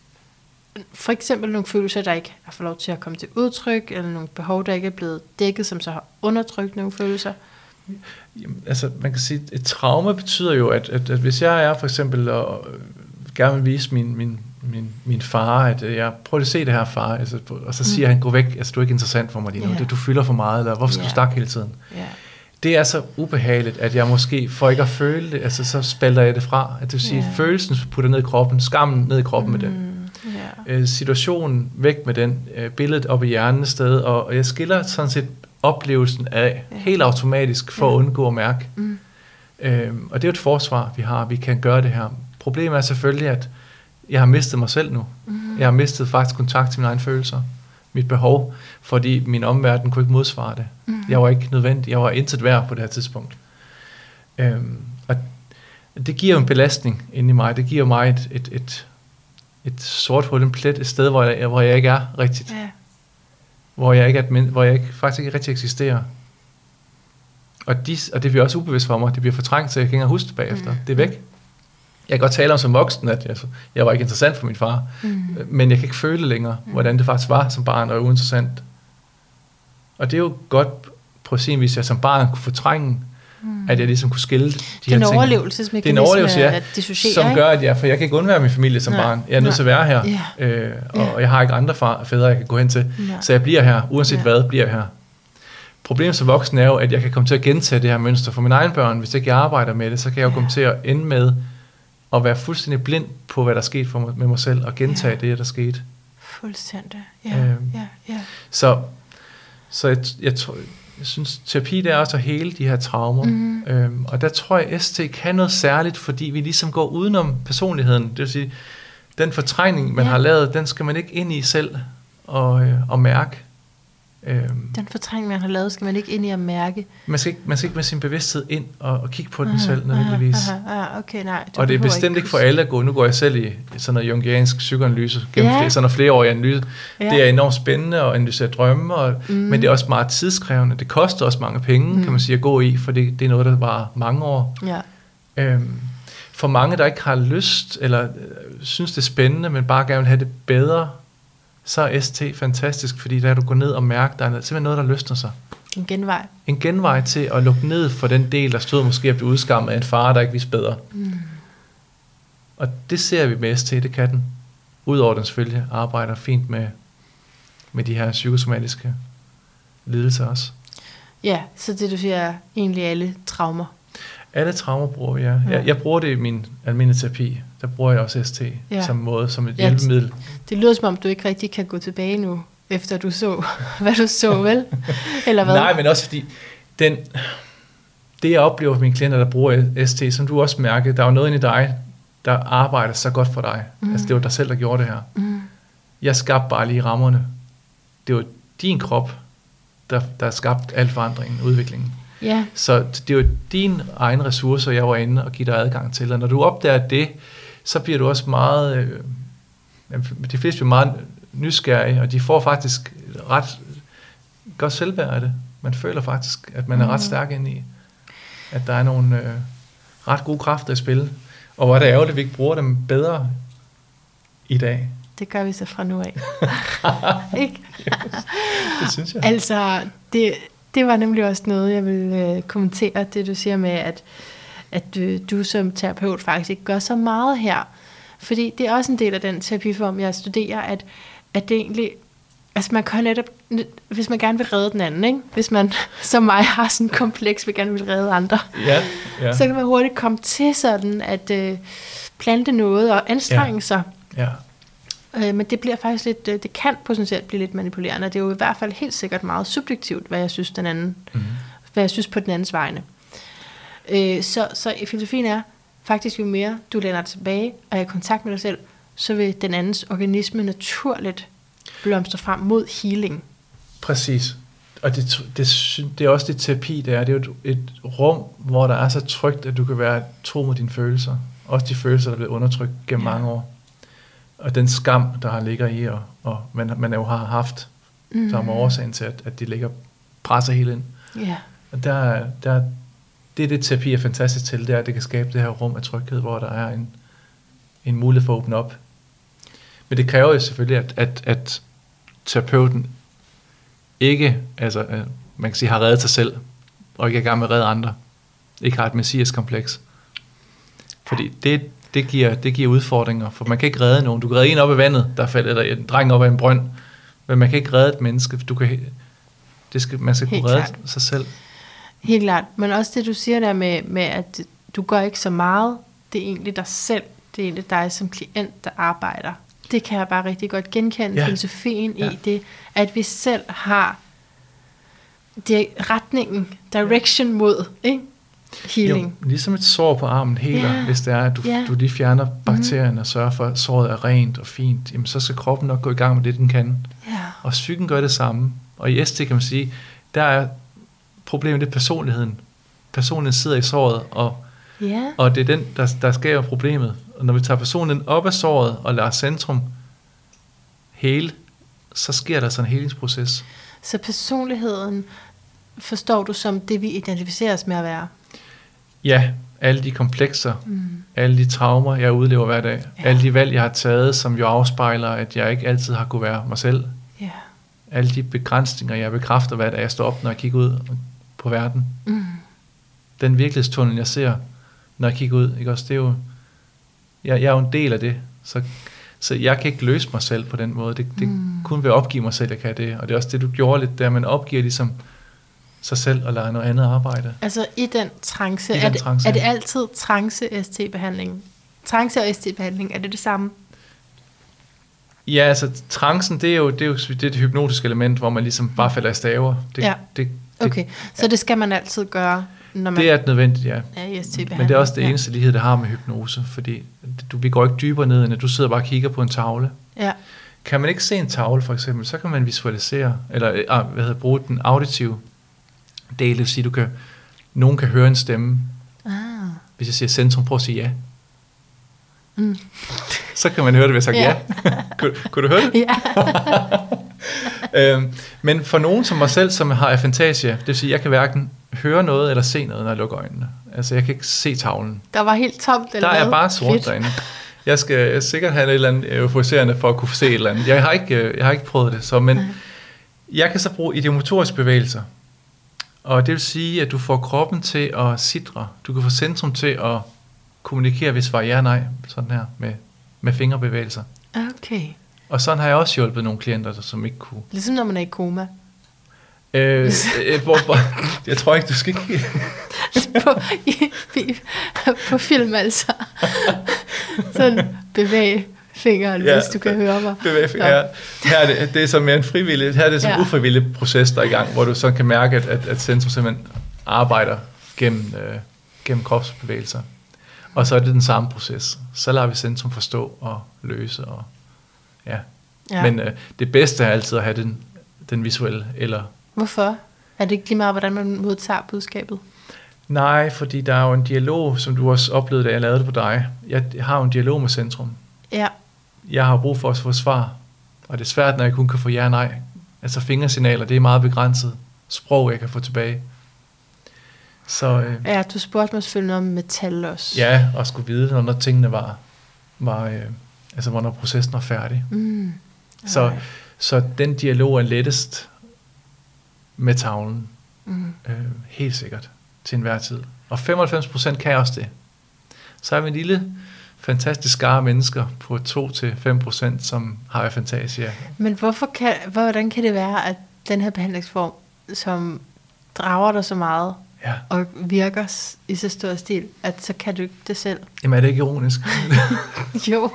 for eksempel nogle følelser, der ikke har fået lov til at komme til udtryk, eller nogle behov, der ikke er blevet dækket, som så har undertrykt nogle følelser. Jamen, altså, man kan sige, et traume betyder jo, at, at, at hvis jeg er for eksempel og øh, gerne vil vise min, min, min, min far, at øh, jeg prøver at se det her far, altså, og så siger Mm. han, gå væk, altså du er ikke interessant for mig lige nu, Ja. det, du fylder for meget, eller hvorfor skal Ja. du snakke hele tiden? Ja. Det er så ubehageligt, at jeg måske, for ikke at føle det, altså så spalter jeg det fra. At det vil sige, Ja. følelsen putter ned i kroppen, skammen ned i kroppen mm. med den. Mm, ja. Øh, situationen væk med den, øh, billedet op i hjernen et sted, og, og jeg skiller sådan set oplevelsen af Ja. helt automatisk for Ja. at undgå at mærke. Mm. Øhm, og det er jo et forsvar, vi har. Vi kan gøre det her. Problemet er selvfølgelig, at jeg har mistet mig selv nu. Mm. Jeg har mistet faktisk kontakt til mine egne følelser. Mit behov, fordi min omverden kunne ikke modsvare det. Mm. Jeg var ikke nødvendig. Jeg var intet værd på det her tidspunkt. Øhm, og det giver jo en belastning inde i mig. Det giver mig et, et, et, et sort hul, en plet, et sted, hvor jeg, hvor jeg ikke er rigtigt. Ja. Hvor jeg, ikke er hvor jeg ikke, faktisk ikke rigtig eksisterer. Og, de, og det bliver også ubevidst for mig. Det bliver fortrængt, så jeg kan ikke huske det bagefter. Mm. Det er væk. Jeg kan godt tale om som voksen, at jeg, jeg var ikke interessant for min far. Mm. Men jeg kan ikke føle længere, Mm. hvordan det faktisk var som barn, og uinteressant. Og det er jo godt på sin vis, at jeg som barn kunne fortrænge, Mm. at jeg ligesom kunne skille de det er her en ting. overlevelsesmekanisme, Det er en overlevelse, ja, at dissociere, som gør, at jeg, for jeg kan ikke undvære min familie som Nej, barn. Jeg er nødt til at være her, Ja. øh, og Ja. jeg har ikke andre far, fædre, jeg kan gå hen til. Ja. Så jeg bliver her, uanset ja. hvad, bliver jeg her. Problemet som voksen er jo, at jeg kan komme til at gentage det her mønster for mine egne børn. Hvis ikke jeg arbejder med det, så kan jeg jo Ja. komme til at ende med at være fuldstændig blind på, hvad der er sket for mig, med mig selv, og gentage Ja. det, der skete. Fuldstændig. Ja, Øhm. ja, ja. Så, så jeg, jeg, tror, jeg synes, terapi det er også at hele de her traumer. Mhm. Øhm, og der tror jeg, ST kan noget særligt, fordi vi ligesom går udenom personligheden. Det vil sige, den fortrængning, man ja. har lavet, den skal man ikke ind i selv og, øh, og mærke. Øhm, Den fortrængning, man har lavet, skal man ikke ind i at mærke. man, skal ikke, man skal ikke med sin bevidsthed ind og, og kigge på den Aha, selv nødvendigvis. aha, aha, okay, nej. Og det er bestemt ikke for alle at gå. Nu går jeg selv i sådan noget jungiansk psykoanalyse, gennem Ja. flere, sådan noget flereårig analyse. Ja. Det er enormt spændende at analysere drømme, og, Mm. men det er også meget tidskrævende. Det koster også mange penge, Mm. kan man sige, at gå i, for det, det er noget, der varer mange år. Ja. Øhm, for mange, der ikke har lyst, eller øh, synes det er spændende, men bare gerne vil have det bedre, så er ST fantastisk, fordi der du gå ned og mærke, der er simpelthen noget, der løsner sig. En genvej. En genvej til at lukke ned for den del, der stod måske at blive udskammet af en far, der ikke vidste bedre. Mm. Og det ser vi med ST, det kan den. Udover den selvfølgelig arbejder fint med, med de her psykosomatiske lidelser også. Ja, så det du siger er egentlig alle traumer. Alle traumer bruger jeg. Ja. Jeg, jeg bruger det i min almindelige terapi. Der bruger jeg også ST ja. som måde, som et ja, hjælpemiddel. Det lyder som om, du ikke rigtig kan gå tilbage nu, efter du så, hvad du så, vel? Eller hvad? Nej, men også fordi, den, det jeg oplever for mine klienter, der bruger ST, som du også mærker, der er jo noget inde i dig, der arbejder så godt for dig. Mm. Altså det var dig selv, der gjorde det her. Mm. Jeg skabte bare lige rammerne. Det var din krop, der, der har skabt al forandringen, udviklingen. Ja. Så det er jo din egen ressourcer, jeg var inde og give dig adgang til. Og når du opdager det, så bliver du også meget... Øh, de fleste bliver meget nysgerrige, og de får faktisk ret godt selvværd af det. Man føler faktisk, at man er ret mm. stærk ind i, at der er nogle øh, ret gode kræfter i spil. Og hvor er det ærgerligt, at vi ikke bruger dem bedre i dag. Det gør vi så fra nu af. ikke? det synes jeg. Altså, det, det var nemlig også noget, jeg vil øh, kommentere, det du siger med, at, at du, du som terapeut faktisk ikke gør så meget her. Fordi det er også en del af den terapiform, jeg studerer, at, at det egentlig, altså man kan netop, hvis man gerne vil redde den anden, ikke? hvis man som mig har sådan en kompleks, vil gerne vil redde andre, ja, ja. så kan man hurtigt komme til sådan at øh, plante noget og anstrenge ja. sig. Ja. Øh, men det bliver faktisk lidt, øh, det kan potentielt blive lidt manipulerende. Det er jo i hvert fald helt sikkert meget subjektivt, hvad jeg synes den anden, mm. hvad jeg synes på den andens vegne. Øh, så, så filosofien er, faktisk jo mere du læner dig tilbage og er i kontakt med dig selv, så vil den andens organisme naturligt blomstre frem mod healing. Præcis. Og det, det, det er også det terapi, det er. Det er jo et, et rum, hvor der er så trygt, at du kan være tro mod dine følelser. Også de følelser, der er blevet undertrykt gennem ja. mange år og den skam, der har ligger i, og, og man, man jo har haft, mm. som er årsagen til, at, at de ligger presser helt ind. Yeah. Og der, der, det er det, terapi er fantastisk til, det er, at det kan skabe det her rum af tryghed, hvor der er en, en mulighed for at åbne op. Men det kræver jo selvfølgelig, at, at, at terapeuten ikke, altså man kan sige, har reddet sig selv, og ikke er i gang med at redde andre. Ikke har et messias-kompleks. Fordi det, det giver, det giver udfordringer, for man kan ikke redde nogen. Du kan redde en op af vandet, der falder, eller en dreng op af en brønd, men man kan ikke redde et menneske. Du kan, det skal, man skal Helt kunne redde klart. sig selv. Helt klart. Men også det, du siger der med, med, at du gør ikke så meget. Det er egentlig dig selv. Det er egentlig dig som klient, der arbejder. Det kan jeg bare rigtig godt genkende ja. filosofien ja. i det, at vi selv har det retningen, direction mod, ikke? Healing. Jo, ligesom et sår på armen heler, yeah. hvis det er, at du, yeah. du lige fjerner mhm. bakterierne mm. og sørger for, at såret er rent og fint, jamen så skal kroppen nok gå i gang med det, den kan. Yeah. Og psyken gør det samme. Og i ST kan man sige, der er problemet, det er personligheden. Personligheden sidder i såret, og, yeah. og det er den, der, der skaber problemet. Og når vi tager personligheden op af såret og lader centrum hele, så sker der sådan en helingsproces. Så personligheden forstår du som det, vi identificerer os med at være? Ja, alle de komplekser, mm. alle de traumer, jeg udlever hver dag, ja. alle de valg, jeg har taget, som jo afspejler, at jeg ikke altid har kunne være mig selv. Ja. Alle de begrænsninger, jeg bekræfter hver dag, jeg står op, når jeg kigger ud på verden. Mm. Den virkelighedstunnel, jeg ser, når jeg kigger ud, ikke også, det er jo, jeg, jeg er jo en del af det, så, så jeg kan ikke løse mig selv på den måde. Det, det mm. kun ved at opgive mig selv, jeg kan det. Og det er også det, du gjorde lidt der, man opgiver ligesom, sig selv og lade noget andet arbejde. Altså i den trance, I er, den det, trance. er det altid trance-ST-behandling? Trance og ST-behandling, er det det samme? Ja, altså trancen, det er jo det, er jo, det, er det hypnotiske element, hvor man ligesom bare falder i staver. Det, ja. det, det, okay, så det skal man altid gøre, når man... Det er nødvendigt, ja. ja. Men det er også det ja. eneste lighed, det har med hypnose, fordi du, vi går ikke dybere ned, end at du sidder bare og kigger på en tavle. Ja. Kan man ikke se en tavle, for eksempel, så kan man visualisere, eller ah, hvad hedder, bruge den auditive del, det vil sige, du kan, nogen kan høre en stemme. Ah. Hvis jeg siger centrum, prøv at sige ja. Mm. Så kan man høre det, hvis jeg siger ja. ja. kunne, kunne du høre det? Ja. øhm, men for nogen som mig selv, som har afantasia, det vil sige, jeg kan hverken høre noget eller se noget, når jeg lukker øjnene. Altså, jeg kan ikke se tavlen. Der var helt tomt, eller Der er bare sort Fedt. derinde. Jeg skal sikkert have et eller andet euforiserende for at kunne se et eller andet. Jeg har ikke, øh, jeg har ikke prøvet det, så, men jeg kan så bruge ideomotoriske bevægelser. Og det vil sige, at du får kroppen til at sidre. Du kan få centrum til at kommunikere, hvis var ja nej, sådan her, med, med fingerbevægelser. Okay. Og sådan har jeg også hjulpet nogle klienter, der, som ikke kunne. Ligesom når man er i koma. Øh, øh, hvor, hvor, jeg tror ikke, du skal ikke... på, i, på film altså. Sådan bevæg fingeren, ja, hvis du kan høre mig. Bevæg fingeren. Ja. Her er det, det er så mere en frivillig, her er det sådan en ja. ufrivillig proces, der er i gang, hvor du så kan mærke, at, at, at centrum simpelthen arbejder gennem, øh, gennem kropsbevægelser. Og så er det den samme proces. Så lader vi centrum forstå og løse. Og, ja. Ja. Men øh, det bedste er altid at have den, den visuelle. Eller Hvorfor? Er det ikke lige meget, hvordan man modtager budskabet? Nej, fordi der er jo en dialog, som du også oplevede, da jeg lavede det på dig. Jeg har jo en dialog med centrum. Ja. Jeg har brug for at få svar. Og det er svært, når jeg kun kan få ja og nej. Altså fingersignaler, det er meget begrænset sprog, jeg kan få tilbage. Så, øh, ja, du spurgte mig selvfølgelig om metal også. Ja, og skulle vide, når tingene var, var øh, altså hvornår processen var færdig. Mm. Så, så den dialog er lettest med tavlen. Mm. Øh, helt sikkert. Til enhver tid. Og 95% kan også det. Så er vi en lille fantastisk skare mennesker på 2-5%, som har fantasia. Men hvorfor kan, hvordan kan det være, at den her behandlingsform, som drager dig så meget, ja. og virker i så stor stil, at så kan du ikke det selv? Jamen er det ikke ironisk? jo.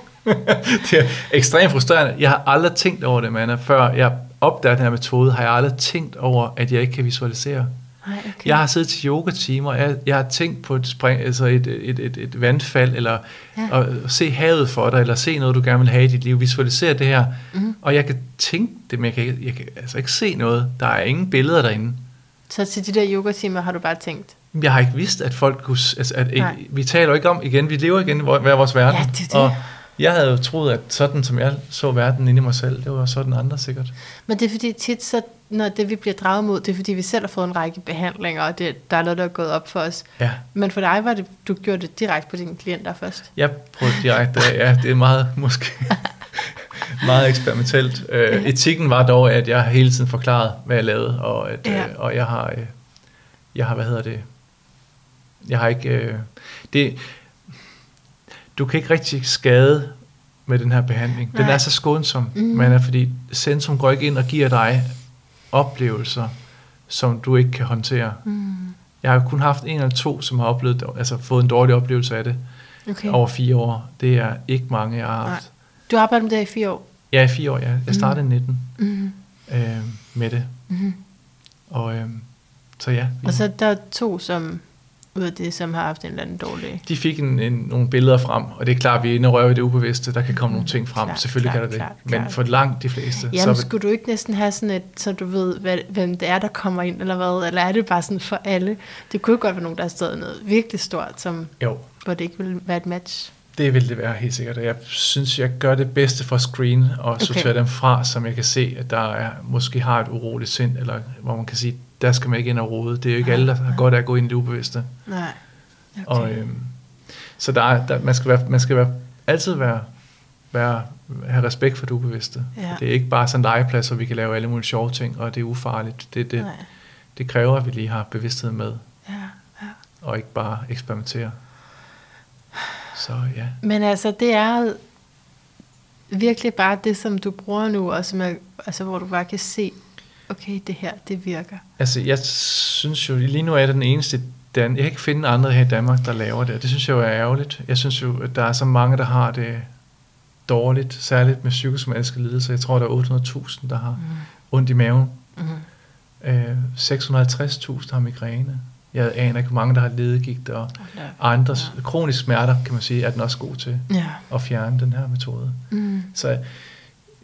det er ekstremt frustrerende. Jeg har aldrig tænkt over det, Manna, før jeg opdagede den her metode, har jeg aldrig tænkt over, at jeg ikke kan visualisere. Nej, okay. Jeg har siddet til yoga-timer, jeg, jeg har tænkt på et, spring, altså et, et, et, et vandfald, eller ja. at se havet for dig, eller se noget, du gerne vil have i dit liv, visualisere det her, mm. og jeg kan tænke det, men jeg kan, jeg kan altså ikke se noget. Der er ingen billeder derinde. Så til de der yoga-timer har du bare tænkt? Jeg har ikke vidst, at folk kunne... Altså, at ikke, vi taler ikke om igen, vi lever igen i hver vores verden. Ja, det er det. Og jeg havde jo troet, at sådan som jeg så verden inde i mig selv, det var sådan andre sikkert. Men det er fordi tit, så, når det vi bliver draget mod, det er fordi vi selv har fået en række behandlinger, og det, der er noget, der er gået op for os. Ja. Men for dig var det, du gjorde det direkte på dine klienter først. Jeg prøvede direkte, ja, det er meget måske meget eksperimentelt. Øh, ja. Etikken var dog, at jeg hele tiden forklaret, hvad jeg lavede, og, at, ja. øh, og jeg har, øh, jeg har, hvad hedder det, jeg har ikke, øh, det, du kan ikke rigtig skade med den her behandling. Den Nej. er så skånsom, mm. men er, fordi centrum går ikke ind og giver dig oplevelser, som du ikke kan håndtere. Mm. Jeg har kun haft en eller to, som har oplevet, altså fået en dårlig oplevelse af det okay. over fire år. Det er ikke mange, jeg har haft. Nej. Du har arbejdet med det i fire år? Ja, i fire år, ja. Jeg startede mm. i 19 mm. øh, med det. Mm. Og øh, så ja. Og så der er to, som ud af det, som har haft en eller anden dårlig... De fik en, en, nogle billeder frem, og det er klart, at vi er inde og rører i det ubevidste. Der kan komme mm, nogle ting frem, klar, selvfølgelig klar, kan der det. Men klart. for langt de fleste... Jamen, så skulle du ikke næsten have sådan et, så du ved, hvad, hvem det er, der kommer ind, eller hvad? Eller er det bare sådan for alle? Det kunne godt være nogen, der har stået noget virkelig stort, som, jo. hvor det ikke vil være et match. Det vil det være helt sikkert, jeg synes, jeg gør det bedste for screen og okay. sortere dem fra, som jeg kan se, at der er, måske har et uroligt sind, eller hvor man kan sige, der skal man ikke ind og rode. Det er jo ikke alle, der har godt af at gå ind i det ubevidste. Nej. Okay. Og, øhm, så der, er, der, man skal, være, man skal være, altid være, være, have respekt for det ubevidste. Ja. Det er ikke bare sådan legeplads, hvor vi kan lave alle mulige sjove ting, og det er ufarligt. Det, det, det kræver, at vi lige har bevidsthed med. Ja, ja. Og ikke bare eksperimentere. Så ja. Men altså, det er virkelig bare det, som du bruger nu, og som er, altså, hvor du bare kan se, okay, det her, det virker. Altså, jeg synes jo, lige nu er det den eneste, Dan, jeg kan ikke finde andre her i Danmark, der laver det. Det synes jeg jo er ærgerligt. Jeg synes jo, at der er så mange, der har det dårligt, særligt med psykosomatiske lidelser. Jeg tror, der er 800.000, der har mm. ondt i maven. Mm. Øh, 650.000 har migræne. Jeg aner ikke, hvor mange, der har ledegigt og okay. andre ja. kroniske smerter, kan man sige, er den også god til ja. at fjerne den her metode. Mm. Så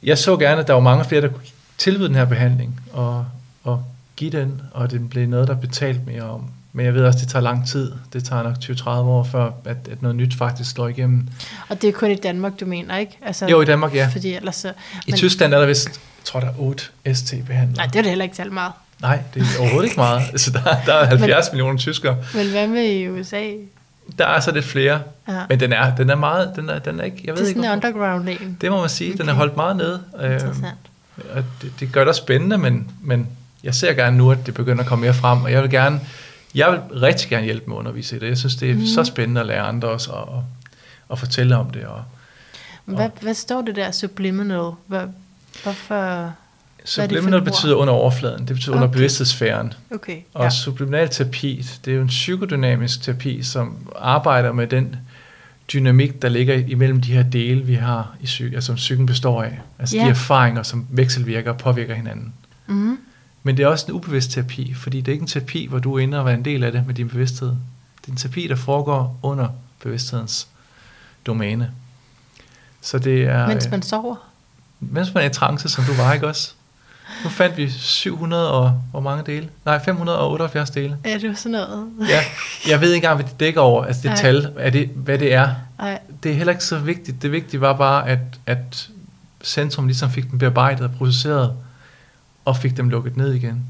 jeg så gerne, at der var mange flere, der kunne tilbyde den her behandling og, og give den, og det blev noget, der betalt mere om. Men jeg ved også, at det tager lang tid. Det tager nok 20-30 år, før at, at noget nyt faktisk slår igennem. Og det er kun i Danmark, du mener, ikke? Altså, jo, i Danmark, ja. Fordi ellers så, I men, Tyskland er der vist, jeg tror, der er 8 ST-behandlere. Nej, det er det heller ikke talt meget. Nej, det er overhovedet ikke meget. Altså, der, der er 70 men, millioner tyskere. Men hvad med i USA? Der er så lidt flere, ja. men den er, den er meget, den er, den er ikke, jeg ved det er ikke sådan en underground en. Det må man sige, okay. den er holdt meget nede. Interessant. Øh, det, det gør det spændende, men, men jeg ser gerne nu, at det begynder at komme mere frem, og jeg vil gerne, jeg vil rigtig gerne hjælpe med at undervise i det. Jeg synes, det er mm. så spændende at lære andre også, og, og fortælle om det. Og, Hvad, hvad står det der subliminal? Hvad, hvorfor? Subliminal betyder under overfladen, det betyder okay. under bevidsthedssfæren. Okay, Og ja. subliminal terapi, det er jo en psykodynamisk terapi, som arbejder med den dynamik, der ligger imellem de her dele, vi har i psyken, altså som psyken består af. Altså Ja. de erfaringer, som vekselvirker og påvirker hinanden. Mm-hmm. Men det er også en ubevidst terapi, fordi det er ikke en terapi, hvor du er inde og være en del af det med din bevidsthed. Det er en terapi, der foregår under bevidsthedens domæne. Så det er... Mens øh, man sover? mens man er i trance, som du var, ikke også? Nu fandt vi 700 og hvor mange dele? Nej, 578 dele. Ja, det var sådan noget. Ja, jeg ved ikke engang, hvad det dækker over, altså det Nej. tal, er det, hvad det er. Ej, Det er heller ikke så vigtigt. Det vigtige var bare, at, at centrum ligesom fik dem bearbejdet og processeret, og fik dem lukket ned igen.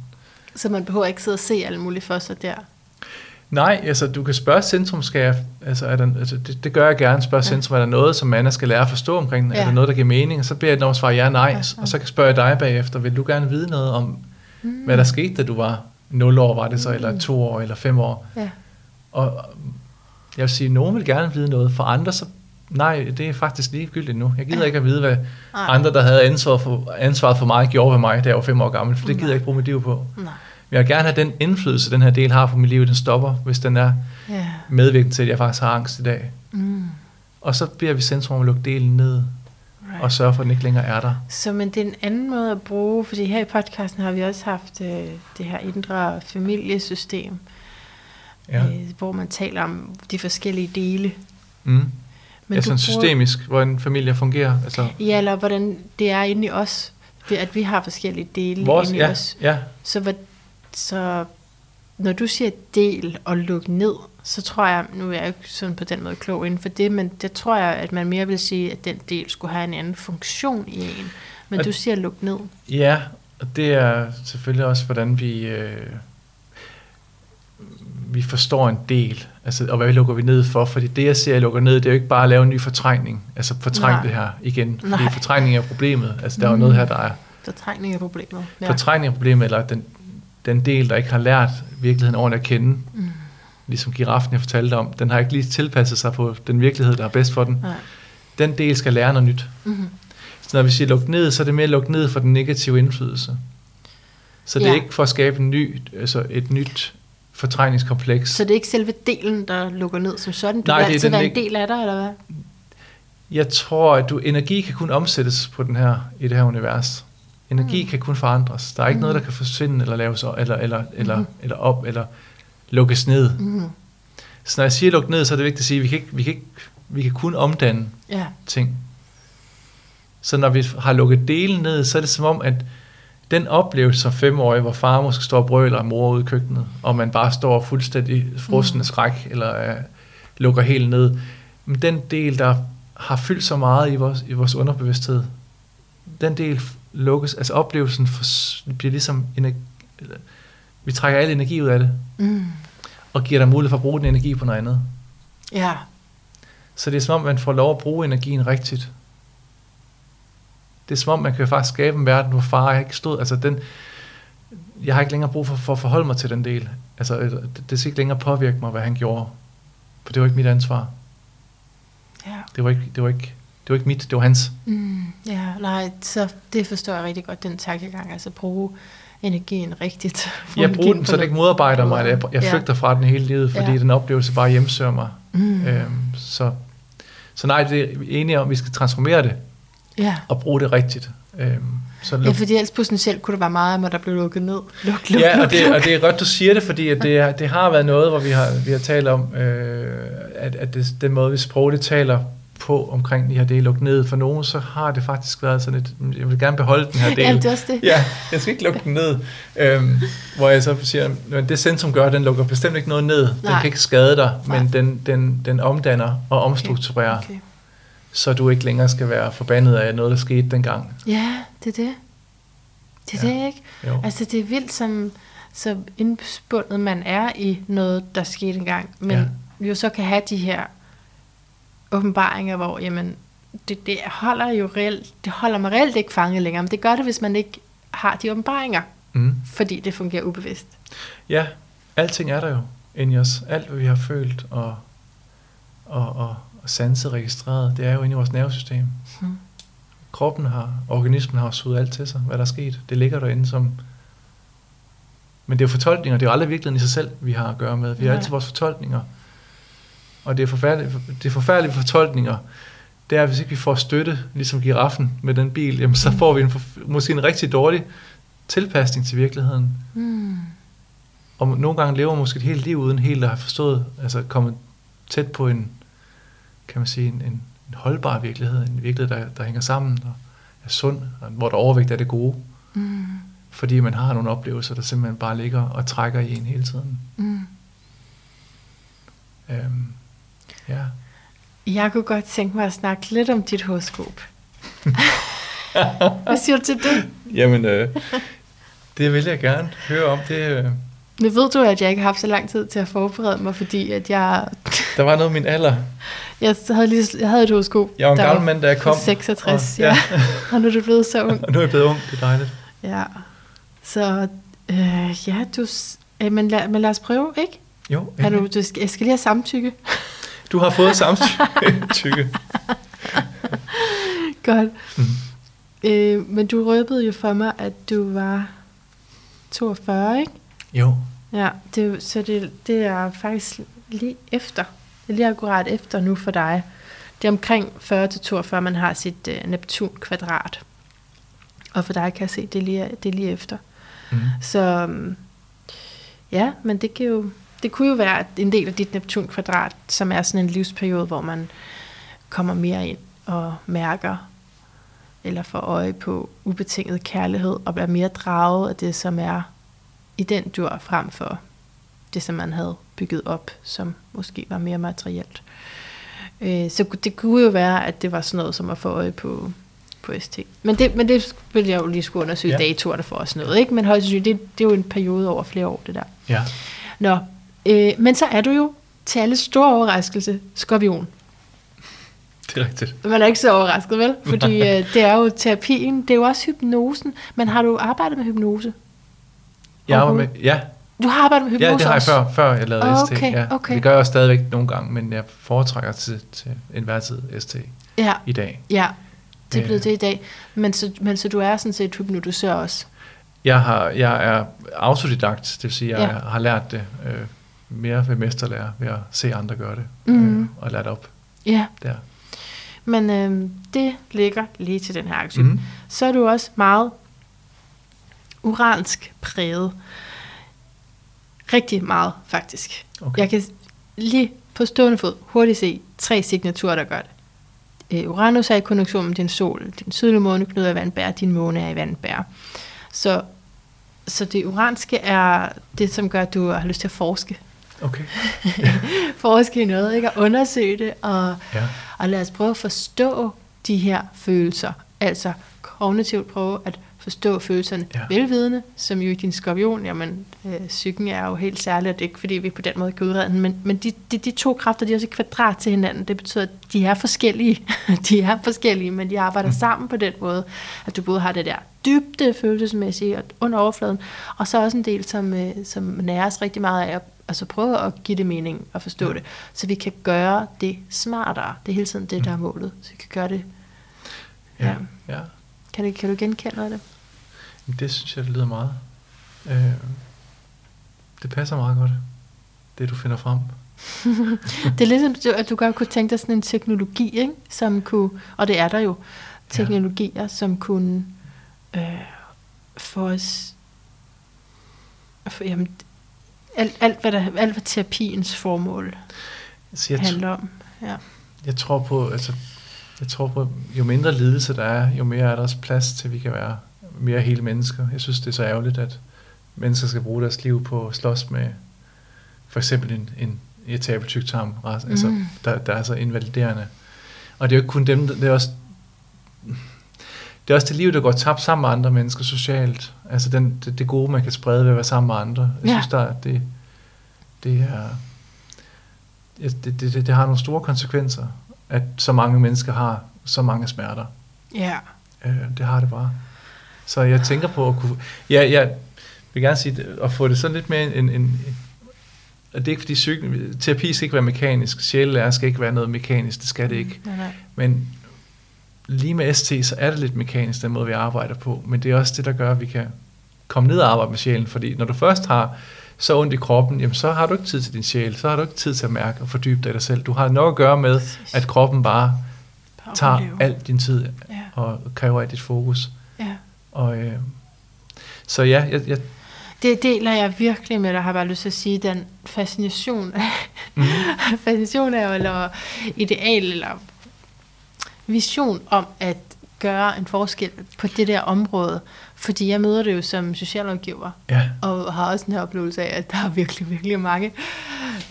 så man behøver ikke sidde og se alle mulige for sig der. Nej, altså du kan spørge centrum, skal jeg, altså, er der, altså det, det gør jeg gerne, spørge Ja. centrum, er der noget, som Anna skal lære at forstå omkring? Ja. Er der noget, der giver mening? Og så beder jeg den om at svare ja, nej, Ja, ja, og så kan spørge dig bagefter, vil du gerne vide noget om, mm. hvad der skete, da du var 0 år, var det så, eller 2 år, eller 5 år? Ja. Og jeg vil sige, at nogen vil gerne vide noget, for andre så, nej, det er faktisk ligegyldigt nu. Jeg gider Ja. ikke at vide, hvad Nej. andre, der havde ansvaret for, ansvaret for mig, gjorde ved mig, da jeg var 5 år gammel, for det gider Nej. jeg ikke bruge mit liv på. Nej. Men jeg vil gerne have den indflydelse, den her del har på mit liv, den stopper, hvis den er Ja. medvirkende til, at jeg faktisk har angst i dag. Mm. Og så beder vi centrum om at lukke delen ned, Right. og sørge for, at den ikke længere er der. Så men det er en anden måde at bruge, fordi her i podcasten har vi også haft øh, det her indre familiesystem, Ja. øh, hvor man taler om de forskellige dele. Mm. Men du en bruger- systemisk, hvor en familie fungerer. Altså, Ja, eller hvordan det er inde i os, at vi har forskellige dele vores, inde i ja, os. ja, Så, hvad, så når du siger del og luk ned, så tror jeg, nu er jeg ikke sådan på den måde klog inden for det, men det tror jeg, at man mere vil sige, at den del skulle have en anden funktion i en. Men Og- du siger luk ned. Ja, og det er selvfølgelig også, hvordan vi, øh, vi forstår en del, altså, og hvad lukker vi ned for, fordi det, jeg ser, jeg lukker ned, det er jo ikke bare at lave en ny fortrængning, altså fortræng Nej. det her igen, fordi Nej. fortrængning er problemet, altså der er jo Mm. noget her, der er Fortrængning er problemet. ja. fortrængning er problemet, eller den, den del, der ikke har lært virkeligheden ordentligt at kende, Mm. ligesom giraffen, jeg fortalte om, den har ikke lige tilpasset sig på den virkelighed, der er bedst for den. Nej. Den del skal lære noget nyt. Mm-hmm. Så når vi siger luk ned, så er det mere luk ned for den negative indflydelse. Så det er Ja. ikke for at skabe en ny, altså et nyt fortrængningskompleks. Så det er ikke selve delen, der lukker ned som sådan? Du Nej, vil det er altid være en del af dig, eller hvad? Jeg tror, at du, energi kan kun omsættes på den her, i det her univers. Energi Mm. kan kun forandres. Der er ikke Mm. noget, der kan forsvinde, eller laves eller, eller, eller, Mhm. eller op, eller lukkes ned. Mm-hmm. Så når jeg siger luk ned, så er det vigtigt at sige, at vi kan, ikke, vi kan, ikke, vi kan kun omdanne Ja. ting. Så når vi har lukket delen ned, så er det som om, at den oplevelse som femårig, hvor far måske står og brøler mor ude i køkkenet, og man bare står fuldstændig frosende Mm. skræk, eller uh, lukker helt ned. Men den del, der har fyldt så meget i vores, i vores underbevidsthed, den del lukkes, altså oplevelsen for, bliver ligesom, energi, eller, vi trækker al energi ud af det, Mm. og giver dig mulighed for at bruge den energi på noget andet. Ja. Så det er som om, man får lov at bruge energien rigtigt. Det er som om, man kan faktisk skabe en verden, hvor far ikke stod. Altså den, jeg har ikke længere brug for, for at forholde mig til den del. Altså, det, det skal ikke længere påvirke mig, hvad han gjorde. For det var ikke mit ansvar. Ja. Det var ikke, det var ikke, det var ikke mit, det var hans. Mm, ja, nej, så det forstår jeg rigtig godt, den tankegang, altså bruge energien rigtigt. Jeg bruger den, så det ikke modarbejder mig. Jeg, jeg Ja. flygter fra den hele livet, fordi Ja. den oplevelse bare hjemsøger mig. Mm. Øhm, så, så nej, det er enige om, at vi skal transformere det Ja. og bruge det rigtigt. Øhm, så ja, fordi ellers potentielt kunne det være meget, at der blev lukket ned. Luk, luk, Ja, luk, og det, luk. og det er godt, du siger det, fordi at det, det har været noget, hvor vi har, vi har talt om, øh, at, at det, den måde, vi sprogligt taler på omkring de her dele lukket ned. For nogen, så har det faktisk været sådan et, jeg vil gerne beholde den her del. Jamen, det er også det. Ja, jeg skal ikke lukke den ned. Øhm, hvor jeg så siger, at det centrum gør, den lukker bestemt ikke noget ned. Den Nej. kan ikke skade dig, men den, den, den omdanner og omstrukturerer, Okay. så du ikke længere skal være forbandet af noget, der skete dengang. Ja, det er det. Det er Ja. ja. det, ikke? Jo. Altså, det er vildt, som, så indspundet man er i noget, der skete engang, men Ja. ja. jo så kan have de her åbenbaringer, hvor, jamen, det, det holder jo reelt, det holder mig reelt ikke fanget længere, men det gør det, hvis man ikke har de åbenbaringer, Mm. fordi det fungerer ubevidst. Ja, alting er der jo inde i os. Alt, hvad vi har følt og, og, og, og sanset registreret, det er jo inde i vores nervesystem. Mm. Kroppen har, organismen har suget alt til sig, hvad der er sket. Det ligger derinde som... Men det er jo fortolkninger, det er jo aldrig virkeligheden i sig selv, vi har at gøre med. Vi har altid vores fortolkninger. Og det er forfærdelige, det er forfærdelige fortolkninger, det er, hvis ikke vi får støtte, ligesom giraffen med den bil, jamen så får vi en, måske en rigtig dårlig tilpasning til virkeligheden. Mm. Og nogle gange lever man måske et helt liv uden helt at have forstået, altså kommet tæt på en, kan man sige, en, en, en holdbar virkelighed, en virkelighed, der, der hænger sammen og er sund, og hvor der overvægt er det gode, Mm. fordi man har nogle oplevelser, der simpelthen bare ligger og trækker i en hele tiden. Mm. Øhm, ja. Jeg kunne godt tænke mig at snakke lidt om dit horoskop. Hvad siger du til det? Jamen, øh, det vil jeg gerne høre om. Det, øh, Nu ved du, at jeg ikke har haft så lang tid til at forberede mig, fordi at jeg, der var noget af min alder. jeg, havde, lige, jeg havde et horoskop, Jeg var en gammel mand, da jeg kom. fra 66, og, ja. og nu er du blevet så ung. Og nu er jeg blevet ung, det er dejligt. Ja, så øh, ja, du, øh, men, lad, men lad os prøve, ikke? Jo, Er du, du jeg skal lige have samtykke. Du har fået samtykke. Godt. Mm. Øh, men du røbede jo for mig, at du var 42, ikke? Jo, Ja, det, så det, det er faktisk lige efter. Det lige akkurat efter nu for dig. Det er omkring 40-42, man har sit øh, Neptun-kvadrat. Og for dig kan jeg se, det er lige, det er lige efter. mm. Så øhm, ja, men det, kan jo, det kunne jo være en del af dit Neptun-kvadrat, som er sådan en livsperiode, hvor man kommer mere ind og mærker eller får øje på ubetinget kærlighed og bliver mere draget af det, som er i den dur frem for det, som man havde bygget op, som måske var mere materielt. Øh, så det kunne jo være, at det var sådan noget som at få øje på, på ST. Men det, men det vil jeg jo lige skulle undersøge Ja. ja. datoerne for og sådan noget. Ikke? Men højst sandsynligt, det, det er jo en periode over flere år, det der. ja. Nå, øh, men så er du jo til alle store overraskelse skorpion. Det er rigtigt. Man er ikke så overrasket, vel? Fordi øh, det er jo terapien, det er jo også hypnosen. Men har du arbejdet med hypnose? Jeg var med, ja, Du har arbejdet med hypnose ja, det har jeg også? før, før jeg lavede Ah, ST. okay, Ja. okay. Det gør jeg stadigvæk nogle gange, men jeg foretrækker til, til enhver tid ST Ja, i dag. ja. Det er blevet Øh. det i dag. Men så, men så du er sådan set hypnotisør også? Jeg, har, jeg er autodidakt, det vil sige, jeg Ja. har lært det øh, mere ved mesterlærer, ved at se andre gøre det, Mhm. øh, og lært op Ja, der. men øh, det ligger lige til den her aktie. Mm. Så er du også meget uransk præget. Rigtig meget, faktisk. Okay. Jeg kan lige på stående fod hurtigt se tre signaturer, der gør det. Øh, Uranus er i konjunktion med din sol, din sydlige måne knyder i vandbær, din måne er i vandbær. Så, så det uranske er det, som gør, at du har lyst til at forske. Okay. Forske i noget, ikke? Og undersøge det, og, Ja. og lad os prøve at forstå de her følelser. Altså kognitivt prøve at forstå følelserne Ja. ja. velvidende, som jo i din skorpion, jamen øh, psyken er jo helt særlig, og det er ikke fordi, vi på den måde kan udrede den, men, men de, de, de to kræfter, de er også et kvadrat til hinanden. Det betyder, at de er forskellige. de er forskellige, men de arbejder mm. sammen på den måde, at du både har det der dybde følelsesmæssige og under overfladen, og så også en del, som, øh, som næres rigtig meget af at altså prøve at give det mening og forstå Ja. ja. det, så vi kan gøre det smartere. Det er hele tiden det, der er Mm. målet. Så vi kan gøre det. Ja. Ja. ja. Kan du, kan du genkende noget af det? Jamen, Det synes jeg, det lyder meget. Øh, det passer meget godt, det du finder frem. Det er ligesom, at du godt kunne tænke dig sådan en teknologi, ikke? som kunne, og det er der jo, teknologier, som kunne øh, få os, for, jamen, alt, alt, hvad der, alt, hvad terapiens formål Så jeg, handler om. Ja. jeg tror på, altså, jeg tror på, jo mindre lidelse der er, jo mere er der også plads til, at vi kan være mere hele mennesker. Jeg synes, det er så ærgerligt, at mennesker skal bruge deres liv på at slås med for eksempel en, en irritabel tyktarm, altså, Mm. der, der er så invaliderende. Og det er jo ikke kun dem, det er også det er også det liv, der går tabt sammen med andre mennesker socialt. Altså den, det, det gode, man kan sprede ved at være sammen med andre. Jeg Ja. synes, der, er- det, det er... Det, det, det, det har nogle store konsekvenser, at så mange mennesker har så mange smerter. ja. Øh, det har det bare. Så jeg tænker på at kunne... Ja, jeg vil gerne sige, at få det sådan lidt mere en, en, en, og det er ikke fordi psyk- terapi skal ikke være mekanisk, sjælelærer skal ikke være noget mekanisk, det skal det ikke. Nej, nej. Men lige med ST, så er det lidt mekanisk, den måde vi arbejder på, men det er også det, der gør, at vi kan komme ned og arbejde med sjælen, fordi når du først har så ondt i kroppen, jamen så har du ikke tid til din sjæl, så har du ikke tid til at mærke og fordybe dig i dig selv. Du har nok at gøre med, at kroppen bare tager al din tid Ja, og kræver af dit fokus. ja. Og, øh, så ja, jeg, jeg, Det deler jeg virkelig med dig, har bare lyst til at sige, den fascination, mm, fascination af, eller ideal, eller vision om at gøre en forskel på det der område. Fordi jeg møder det jo som socialrådgiver, ja, og har også den her oplevelse af, at der er virkelig, virkelig mange.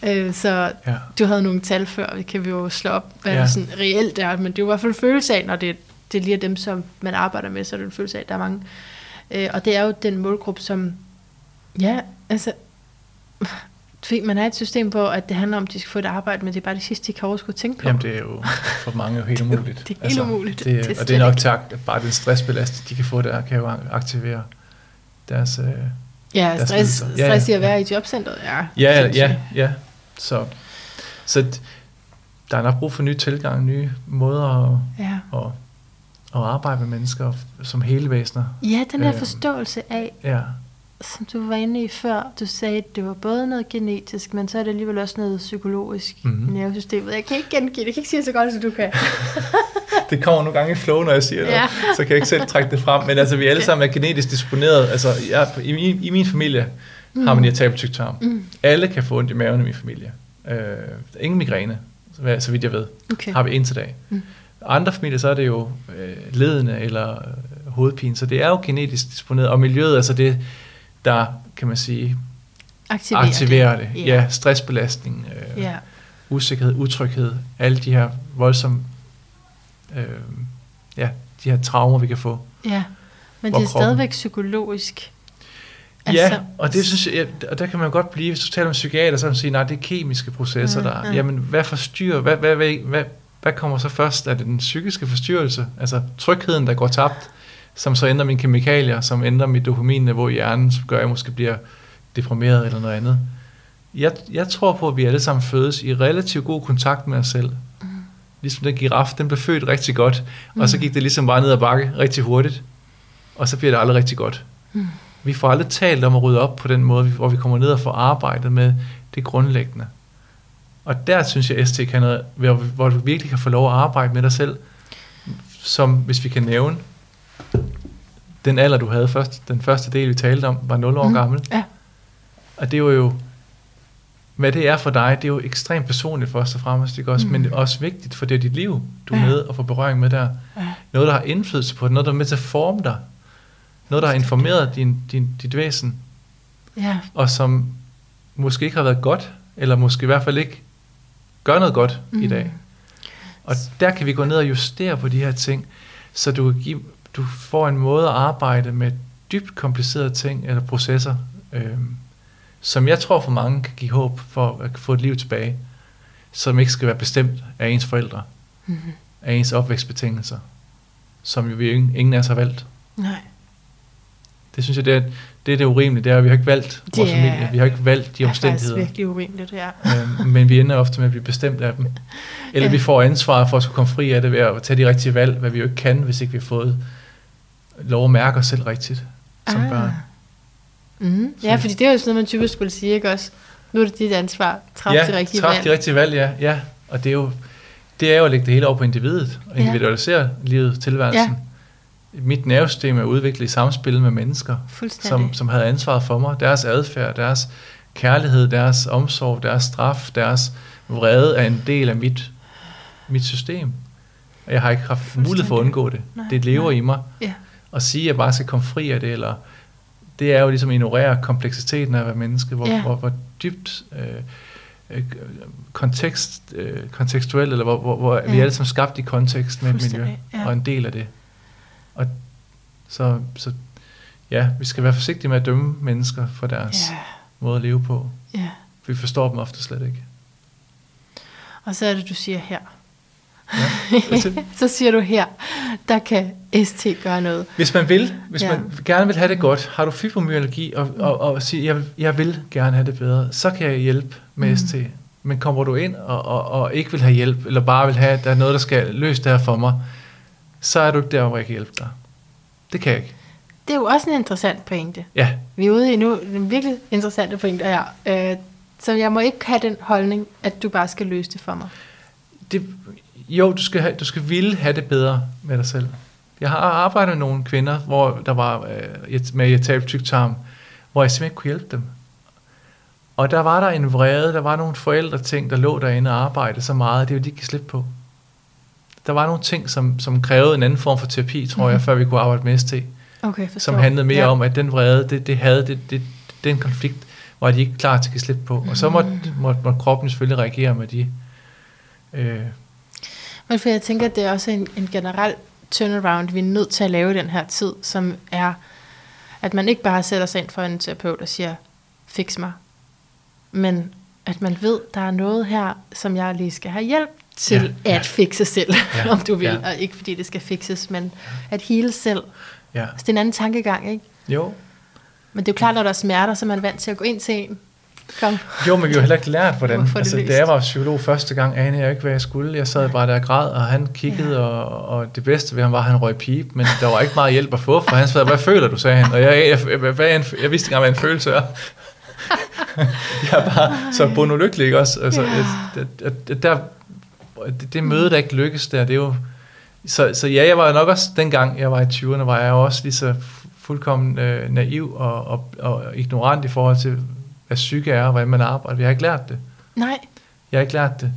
Øh, så ja, du havde nogle tal før, det kan vi jo slå op, hvad Ja. det sådan reelt er, men det er jo i hvert fald en følelse af, når det, det lige er dem, som man arbejder med, så er det en følelse af, at der er mange. Øh, og det er jo den målgruppe, som, ja, altså, fordi man er et system, hvor at det handler om, at de skal få et arbejde, men det er bare det sidste, de kan overskue at tænke på. jamen det er jo for mange jo helt umuligt. Det er helt umuligt. Det, Det er og det er nok at bare den stressbelastning, de kan få der, kan jo aktivere deres... Øh, ja, deres stress. Ja, stress ja, i at være i jobcentret, ja. Ja, sindssygt. ja, ja. Så, så der er nok brug for nye tilgang, nye måder at, Ja. at, at arbejde med mennesker som hele væsener. ja, den her Øhm. forståelse af, Ja, som du var inde i før, du sagde, at det var både noget genetisk, men så er det alligevel også noget psykologisk Mhm. mm-hmm. nervesystemet. Jeg kan ikke gengive det, jeg kan ikke sige det så godt, som du kan. det kommer nogle gange i flow, når jeg siger det, Ja. så kan jeg ikke selv trække det frem. Men altså, vi alle sammen er genetisk disponeret. Altså, jeg, i, min- i min familie har man irritabel tyktarm. Mm. Alle kan få ondt i maven i min familie. Øh, ingen migræne, så- vidt jeg ved. Okay. har vi indtil dag. Mm. Andre familier, så er det jo øh, ledende eller hovedpine, så det er jo genetisk disponeret, og miljøet, altså det, der, kan man sige, Aktiverer, aktiverer det. det. Ja. Ja, stressbelastning, øh, Ja. usikkerhed, utryghed, alle de her voldsomme, øh, ja, de her traumer, vi kan få. ja. Men det er kroppen- stadigvæk psykologisk. Altså, ja, og det synes jeg, og der kan man godt blive, hvis du taler om psykiater, så kan man sige, nej, det er kemiske processer, Mm, der er. mm. Jamen, hvad forstyrrer, hvad, hvad, hvad, hvad, hvad kommer så først? Er det den psykiske forstyrrelse? Altså trygheden, der går tabt, som så ændrer mine kemikalier, som ændrer mit dopaminniveau i hjernen, som gør, at jeg måske bliver deprimeret eller noget andet. Jeg, jeg tror på, at vi alle sammen fødes i relativt god kontakt med os selv. Mm. Ligesom den giraf, den blev født rigtig godt, og så Mm. gik det ligesom bare ned ad bakke rigtig hurtigt, og så bliver det aldrig rigtig godt. Mm. Vi får aldrig talt om at rydde op på den måde, hvor vi kommer ned og får arbejdet med det grundlæggende. Og der synes jeg, ST kan noget, hvor, hvor du virkelig kan få lov at arbejde med dig selv, som hvis vi kan nævne, den alder, du havde først, den første del, vi talte om, var 0 år Mm. mm. gammel. Ja. Og det var jo, hvad det er for dig, det er jo ekstremt personligt først og fremmest, ikke også? Mm. men det er også vigtigt, for det er dit liv, du er Ja. nede og får berøring med der. Ja. Noget, der har indflydelse på det, noget, der er med til at forme dig, noget, der har informeret din, din, dit væsen, Ja. og som måske ikke har været godt, eller måske i hvert fald ikke gør noget godt mm. i Mm. dag. Og der kan vi gå ned og justere på de her ting, så du, kan give, du får en måde at arbejde med dybt komplicerede ting eller processer, øhm, som jeg tror for mange kan give håb for at få et liv tilbage, som ikke skal være bestemt af ens forældre, Mm. af ens opvækstbetingelser, som jo vi ingen, ingen af os har valgt. Nej. Det synes jeg, det er det, er det urimelige, det er, at vi har ikke valgt Det vores er- familie, vi har ikke valgt de Det er omstændigheder. virkelig urimeligt, ja. øhm, men vi ender ofte med at blive bestemt af dem. Eller Ja. vi får ansvar for at skulle komme fri af det ved at tage de rigtige valg, hvad vi jo ikke kan, hvis ikke vi har fået lov at mærke os selv rigtigt som Ah. børn. Mm. Så- Ja, fordi det er jo sådan noget, man typisk ville sige, ikke også? Nu er det dit ansvar. Træf ja, det rigtige træf valg. de rigtige valg, ja. ja. Og det er jo det er jo at lægge det hele over på individet, og Ja. individualisere livet, tilværelsen. Mit nervesystem er udviklet i samspil med mennesker, som, som havde ansvaret for mig. Deres adfærd, deres kærlighed, deres omsorg, deres straf, deres vrede er en del af mit, mit system. Og jeg har ikke haft mulighed for at undgå det. Nej, det lever nej. i mig. Ja. At sige, at jeg bare skal komme fri af det, eller det er jo ligesom at ignorere kompleksiteten af at være menneske, hvor, Ja. hvor, hvor dybt øh, øh, kontekst, øh, kontekstuelt, eller hvor, hvor, hvor ja. vi er alle sammen skabt i kontekst med et miljø, ja. og en del af det. Og så, så ja, vi skal være forsigtige med at dømme mennesker for deres Ja, måde at leve på. ja. For vi forstår dem ofte slet ikke. Og så er det, du siger her. Ja. så siger du her, der kan ST gøre noget. Hvis man vil, hvis Ja. man gerne vil have det godt, har du fibromyalgi og, og, og siger, jeg, jeg vil gerne have det bedre, så kan jeg hjælpe med mm. ST. Men kommer du ind og, og, og ikke vil have hjælp, eller bare vil have, at der er noget, der skal løse det her for mig, så er du ikke der, hvor jeg kan hjælpe dig. Det kan jeg ikke. Det er jo også en interessant pointe. Ja, Vi er ude i nu en virkelig interessante pointe her. Øh, så jeg må ikke have den holdning, at du bare skal løse det for mig. det, jo, du skal, have, du skal ville have det bedre med dig selv. Jeg har arbejdet med nogle kvinder, hvor der var øh, med irritabel tyktarm, hvor jeg simpelthen ikke kunne hjælpe dem. Og der var der en vrede, der var nogle forældre ting, der lå derinde og arbejdede så meget, det ville de ikke give slip på. Der var nogle ting, som, som krævede en anden form for terapi, tror mm-hmm. jeg, før vi kunne arbejde med ST, Okay, forstår. som handlede mere ja. om, at den vrede, det, det havde, det, det, den konflikt, var de ikke klar til at give slip på. Og så måtte, måtte, måtte kroppen selvfølgelig reagere med de øh, Men for jeg tænker, at det er også en, en generel turnaround, vi er nødt til at lave i den her tid, som er, at man ikke bare sætter sig ind for en terapeut og siger, fix mig. Men at man ved, der er noget her, som jeg lige skal have hjælp til Ja, ja, ja. at fikse selv, ja, om du vil. ja. Og ikke fordi det skal fikses, men at hele selv. ja. Altså, det er en anden tankegang, ikke? Jo, Men det er jo klart, når der er smerter, så er man vant til at gå ind til en. Kom. Jo, men vi har heller ikke lært, hvordan. Altså, da jeg var psykolog første gang, anede jeg ikke, hvad jeg skulle. Jeg sad bare der og græd, og han kiggede, Ja. og, og det bedste ved ham var, at han røg pipe, men der var ikke meget hjælp at få, for han sagde, hvad føler du, sagde han. Og jeg, jeg, jeg, hvad en, jeg vidste ikke engang, hvad en følelse er. jeg er bare så bundulykkelig, ikke også? Altså, Ja. at, at, at der, det, det møde, der ikke lykkes der, det er jo... Så, så ja, jeg var nok også, dengang jeg var i 20'erne, var jeg også lige så fu- fuldkommen øh, naiv og, og, og ignorant i forhold til, hvad psyke er, og hvordan man arbejder. Jeg har ikke lært det. Nej, Jeg har ikke lært det.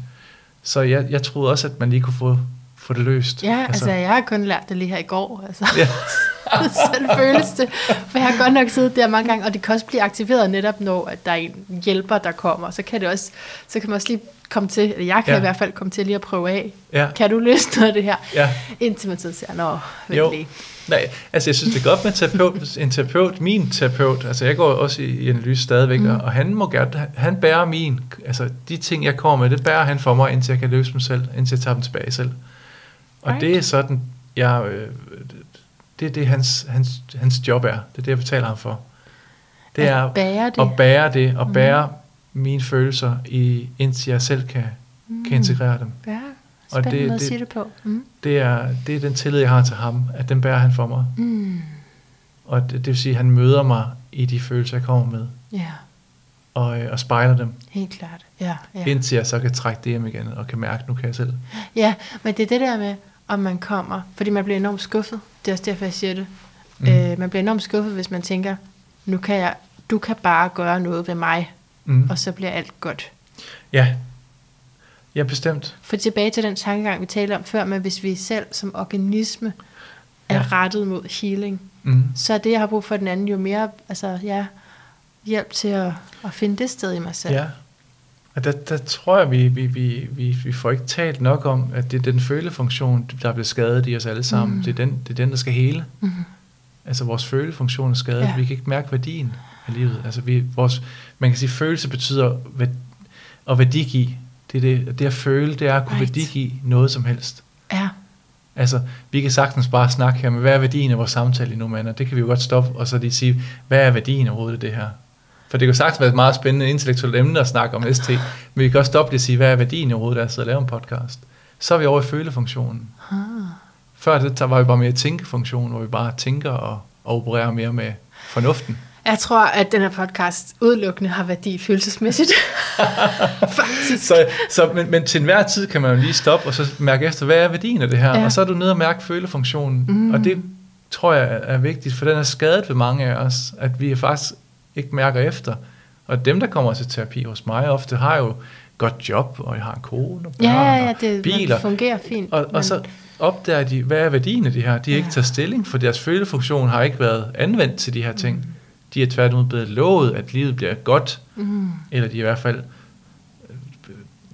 Så jeg, jeg troede også, at man lige kunne få, få det løst. ja, altså, altså jeg har kun lært det lige her i går. Altså. ja, Sådan føles det. For jeg har godt nok siddet der mange gange, og det kan også blive aktiveret netop, når at der er en hjælper, der kommer. Så kan det også, så kan man også lige komme til, eller jeg kan Ja. i hvert fald komme til lige at prøve af. ja, Kan du løse noget af det her? ja. Indtil man så siger, nå, vent Jo. lige. Nej, altså jeg synes, det er godt med en terapeut. En terapeut, min terapeut, altså jeg går også i, analyse stadigvæk, Mm. mm. og han må gerne, han bærer min, altså de ting, jeg kommer med, det bærer han for mig, indtil jeg kan løse dem selv, indtil jeg tager dem tilbage selv. Og Right. det er sådan, jeg, øh, det er det, hans, hans, hans job er. Det er det, jeg betaler ham for. Det At er bære det. at bære det, og Mm. bære mine følelser, i, indtil jeg selv kan, kan integrere dem. Ja, Og det- måde at det- sige det på. Mm. Det er, det er den tillid, jeg har til ham, at den bærer han for mig. Mm. Og det, det vil sige, at han møder mig i de følelser, jeg kommer med, Ja, og, øh, og spejler dem, helt klart. Ja, ja. indtil jeg så kan trække det hjem igen, og kan mærke, nu kan jeg selv. ja, men det er det der med, om man kommer, fordi man bliver enormt skuffet. Det er også derfor, jeg siger det. Mm. Øh, man bliver enormt skuffet, hvis man tænker, nu kan jeg, du kan bare gøre noget ved mig, Mm. og så bliver alt godt. Ja. Ja, bestemt. For tilbage til den tankegang, vi talte om før, med hvis vi selv som organisme er Ja. rettet mod healing, Mm. så er det, jeg har brug for den anden, jo mere altså, ja, hjælp til at, at finde det sted i mig selv. Ja. Og der, der tror jeg, vi, vi, vi, vi, vi får ikke talt nok om, at det er den følefunktion, der bliver skadet i os alle sammen. Mm. Det, er den, det er den, der skal hele. Mm. Altså vores følefunktion er skadet. Ja. Vi kan ikke mærke værdien af livet. Altså vi, vores, man kan sige, følelse betyder at værdigive. Det, er det, det at føle, det er at kunne Right. værdigive noget som helst. Ja, Altså, vi kan sagtens bare snakke her, men hvad er værdien af vores samtale nu, mand? Og det kan vi jo godt stoppe, og så lige sige, hvad er værdien overhovedet af det her? For det kan jo sagtens være et meget spændende intellektuelt emne at snakke om ST, men vi kan også stoppe lige og sige, hvad er værdien overhovedet af at sidde og lave en podcast? Så er vi over i følefunktionen. ah. Før det, der var vi bare mere i tænkefunktionen, hvor vi bare tænker og, og opererer mere med fornuften. Jeg tror, at den her podcast udelukkende har værdi følelsesmæssigt. Faktisk. Så, så, men, men til enhver tid kan man jo lige stoppe og så mærke efter, hvad er værdien af det her? Ja. Og så er du nede og mærke følefunktionen. Mm. Mm. Og det tror jeg er, vigtigt, for den er skadet ved mange af os, at vi faktisk ikke mærker efter. Og dem, der kommer til terapi hos mig, ofte har jo godt job, og jeg har en kone og børn ja, ja, ja, og det biler. det fungerer fint. Og, og så opdager de, hvad er værdien af det her? De har Ja. ikke taget stilling, for deres følefunktion har ikke været anvendt til de her ting. De er tværtimod blevet lovet, at livet bliver godt, mm, eller de i hvert fald øh,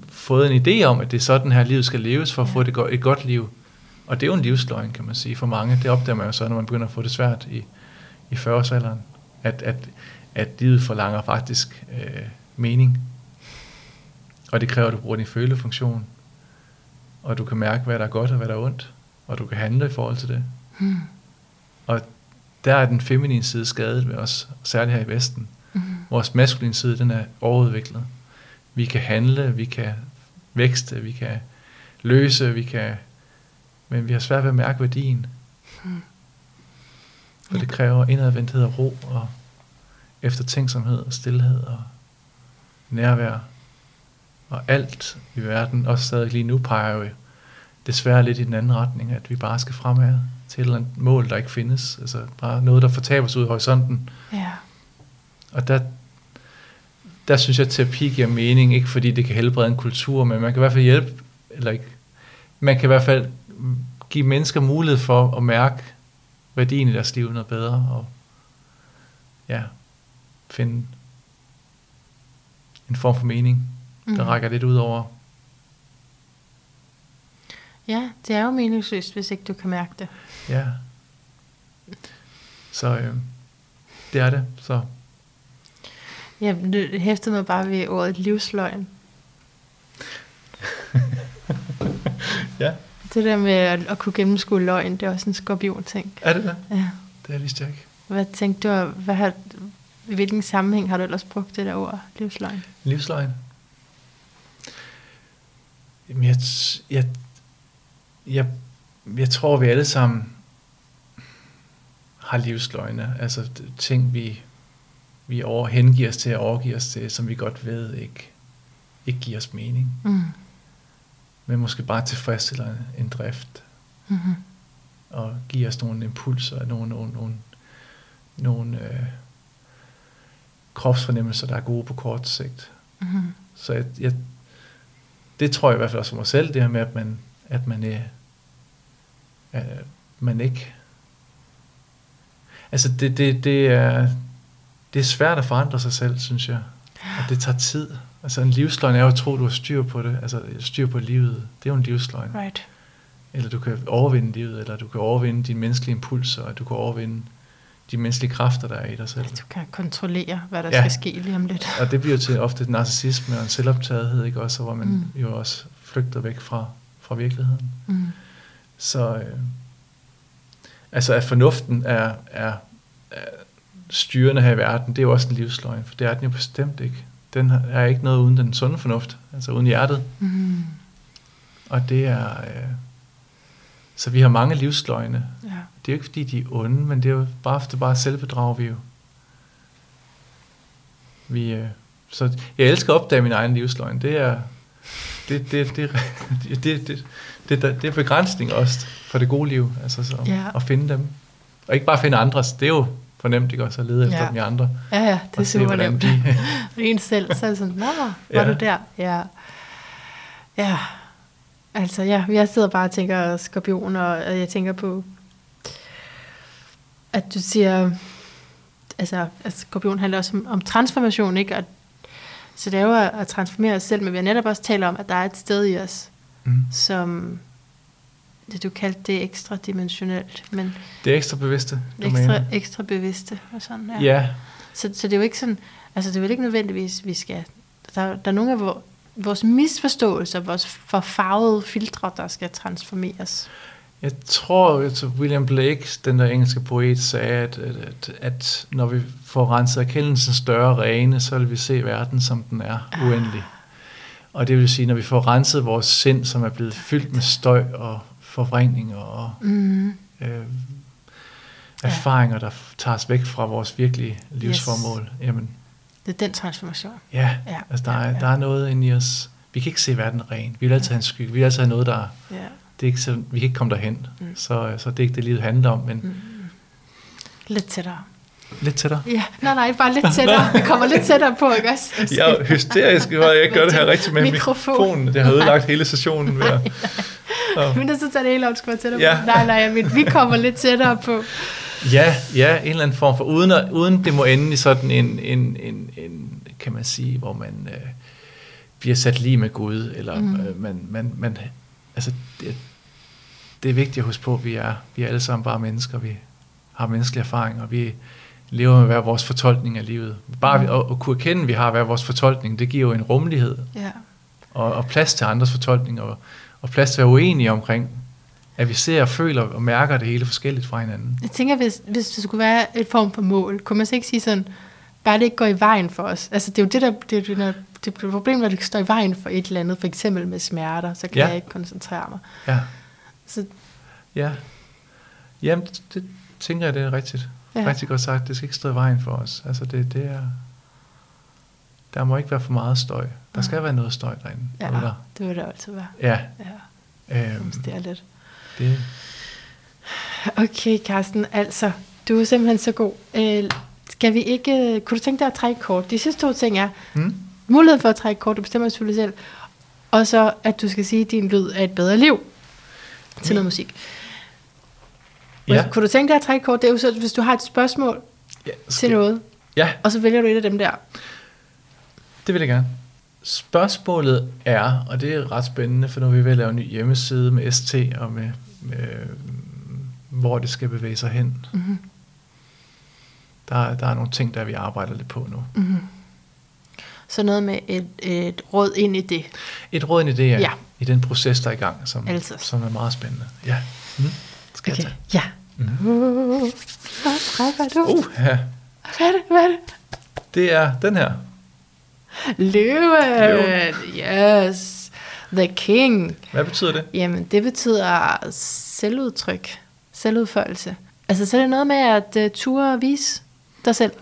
fået en idé om, at det er sådan her livet skal leves, for at Ja. få det go- et godt liv. Og det er jo en livsløgn, kan man sige, for mange. Det opdager man jo så, når man begynder at få det svært i, i 40-årsalderen, at, at, at livet forlanger faktisk øh, mening. Og det kræver, at du bruger din følefunktion. og du kan mærke, hvad der er godt og hvad der er ondt, og du kan handle i forhold til det. Mm. Og der er den feminine side skadet ved os, særligt her i Vesten. Mm. Vores maskuline side, den er overudviklet. Vi kan handle, vi kan vækste, vi kan løse, vi kan... Men vi har svært ved at mærke værdien. Mm. For det kræver indadvendthed og ro og eftertænksomhed og stillhed og nærvær. Og alt i verden, også stadig lige nu, peger jo desværre lidt i den anden retning, at vi bare skal fremad til et eller andet mål, der ikke findes. Altså bare noget, der fortaber sig ud i horisonten. Ja. Og der, der synes jeg, at terapi giver mening, ikke fordi det kan helbrede en kultur, men man kan i hvert fald hjælpe, eller ikke, man kan i hvert fald give mennesker mulighed for at mærke værdien i deres liv noget bedre, og ja, finde en form for mening, der Mm. rækker lidt ud over. Ja, det er jo meningsløst, hvis ikke du kan mærke det. Ja. Så øh, det er det. Så Jeg hæftede mig bare ved ordet livsløgn. ja, Det der med at, at kunne gennemskue løgn, det er også en skorpion-ting. er det det? Ja. Det vidste jeg ikke. Hvad tænkte du, hvad har, i hvilken sammenhæng har du ellers brugt det der ord, livsløgn? Livsløgn? Jamen, jeg, jeg, jeg, jeg tror, vi alle sammen har livsløgne. Altså ting, vi, vi over, hengiver os til og overgiver os til, som vi godt ved ikke, ikke giver os mening. Mm. Men måske bare tilfredsstiller en drift Mm-hmm. og giver os nogle impulser, nogle, nogle, nogle, nogle øh, kropsfornemmelser, der er gode på kort sigt. Mm-hmm. Så jeg, jeg, det tror jeg i hvert fald også for mig selv, det her med, at man, at man, øh, øh, man ikke... Altså, det, det, det, er, det er svært at forandre sig selv, synes jeg. Og det tager tid. Altså, en livsløgn er jo at tro, du har styr på det. Altså, styr på livet. Det er jo en livsløgn. Right. Eller du kan overvinde livet, eller du kan overvinde dine menneskelige impulser, og du kan overvinde de menneskelige kræfter, der er i dig selv. Du kan kontrollere, hvad der Ja. skal ske lige om lidt. Og det bliver jo til ofte et narcissisme og en selvoptagethed, ikke også, hvor man mm. jo også flygter væk fra, fra virkeligheden. Mm. Så øh, altså at fornuften er, er, er styrende her i verden, det er jo også en livsløgn, for det er den jo bestemt ikke. Den er ikke noget uden den sunde fornuft, altså uden hjertet. Mm. Og det er... Øh, så vi har mange livsløgne. Ja. Det er jo ikke fordi, de er onde, men det er jo bare, det bare selvbedrag, vi jo. Vi, øh, så jeg elsker at opdage min egen livsløgn. Det er, det, det, det, det, det, det, det, det er begrænsning også for det gode liv, altså så, ja. at finde dem. Og ikke bare finde andres, det er jo for nemt, ikke også, at lede efter ja. dem andre. Ja, ja, det er super nemt. De... en selv, så er det sådan, nå, var ja. du der? Ja. Ja, altså ja, jeg sidder bare og tænker skorpion, og jeg tænker på, at du siger, altså, altså skorpion handler også om, om transformation, ikke? Og så det er jo at, transformere os selv, men vi har netop også talt om, at der er et sted i os, Mm. som, det du kaldte det ekstra dimensionelt, men Det er ekstra bevidste. du ekstra, mener. ekstra bevidste og sådan, ja. Ja, Så, så det er jo ikke sådan, altså det er vel ikke nødvendigvis, vi skal, der, der er nogle af vores, vores misforståelser, vores forfarvede filtre, der skal transformeres. Jeg tror, at William Blake, den der engelske poet, sagde, at, at, at, når vi får renset erkendelsen større rene, så vil vi se verden, som den er, Ah. uendelig. Og det vil sige, når vi får renset vores sind, som er blevet fyldt med støj og forvrængninger og Mm. øh, erfaringer, der tager os væk fra vores virkelige livsformål, yes. jamen Det er den transformation. ja, Ja, altså der, ja, er, ja. der er noget inde i os. Vi kan ikke se verden ren. Vi vil altid have en skygge. Vi vil altid have noget, der Ja. Det er ikke så, vi kan ikke komme derhen. Mm. Så, så det er ikke det, livet handler om, men Mm. Lidt tættere. lidt tættere. Ja, nej, nej, bare lidt tættere. Vi kommer lidt tættere på, ikke også? Jeg er hysterisk, hvor jeg gør det her rigtigt med Mikrofon. mikrofonen. Det har ødelagt hele sessionen. Ved at, så. Men så tager det hele skal være tættere Ja. på. Nej, nej, men vi kommer lidt tættere på. Ja, ja, en eller anden form for, uden, at, uden det må ende i sådan en, en, en, en kan man sige, hvor man øh, bliver sat lige med Gud, eller mm. øh, man, man, man, altså, det, det er vigtigt at huske på, at vi er, vi er alle sammen bare mennesker, vi har menneskelige erfaringer, vi lever med hver vores fortolkning af livet. Bare at, at kunne erkende, at vi har hver vores fortolkning, det giver jo en rummelighed, Ja. og, og plads til andres fortolkninger, og, og plads til at være uenige omkring, at vi ser og føler og mærker det hele forskelligt fra hinanden. Jeg tænker, hvis, hvis det skulle være et form for mål, kunne man så ikke sige sådan, bare det ikke går i vejen for os. Altså det er jo det, der, det, er det, der, det er et problem, når det står i vejen for et eller andet, for eksempel med smerter, så kan Ja. jeg ikke koncentrere mig. Ja, Så ja. Jamen, det, det tænker jeg, det er rigtigt. Ja. Ja. Rigtig godt sagt. Det skal ikke stå i vejen for os. Altså, det, det er... Der må ikke være for meget støj. Der skal være noget støj derinde. ja, Eller, det vil det altid være. ja. Ja, Øhm, det er lidt. det, Okay, Carsten, altså, du er simpelthen så god. Øh, skal vi ikke, kunne du tænke dig at trække kort? De sidste to ting er, hmm? Muligheden for at trække kort, du bestemmer selvfølgelig selv, og så, at du skal sige, at din lyd er et bedre liv til noget musik. Ja. Kunne du tænke dig at trække kort? Det er jo så, hvis du har et spørgsmål ja, til noget, ja, og så vælger du et af dem der. det vil jeg gerne. Spørgsmålet er, og det er ret spændende, for nu er vi ved at lave en ny hjemmeside med ST og med, med hvor det skal bevæge sig hen. Mm-hmm. Der, der er nogle ting, der vi arbejder lidt på nu. Mm-hmm. Så noget med et, et råd ind i det. Et råd en idé er Ja. ja. i den proces, der er i gang, som, Altid. som er meget spændende. Ja. Mm. Skal okay. jeg tage? Ja. Mm. Uh, hvad du? Uh, ja. Hvad er det? Hvad er det? Det er den her. Løven. Yes. The King. Hvad betyder det? Jamen, det betyder selvudtryk. Selvudførelse. Altså, så er det noget med at uh, ture og vise dig selv.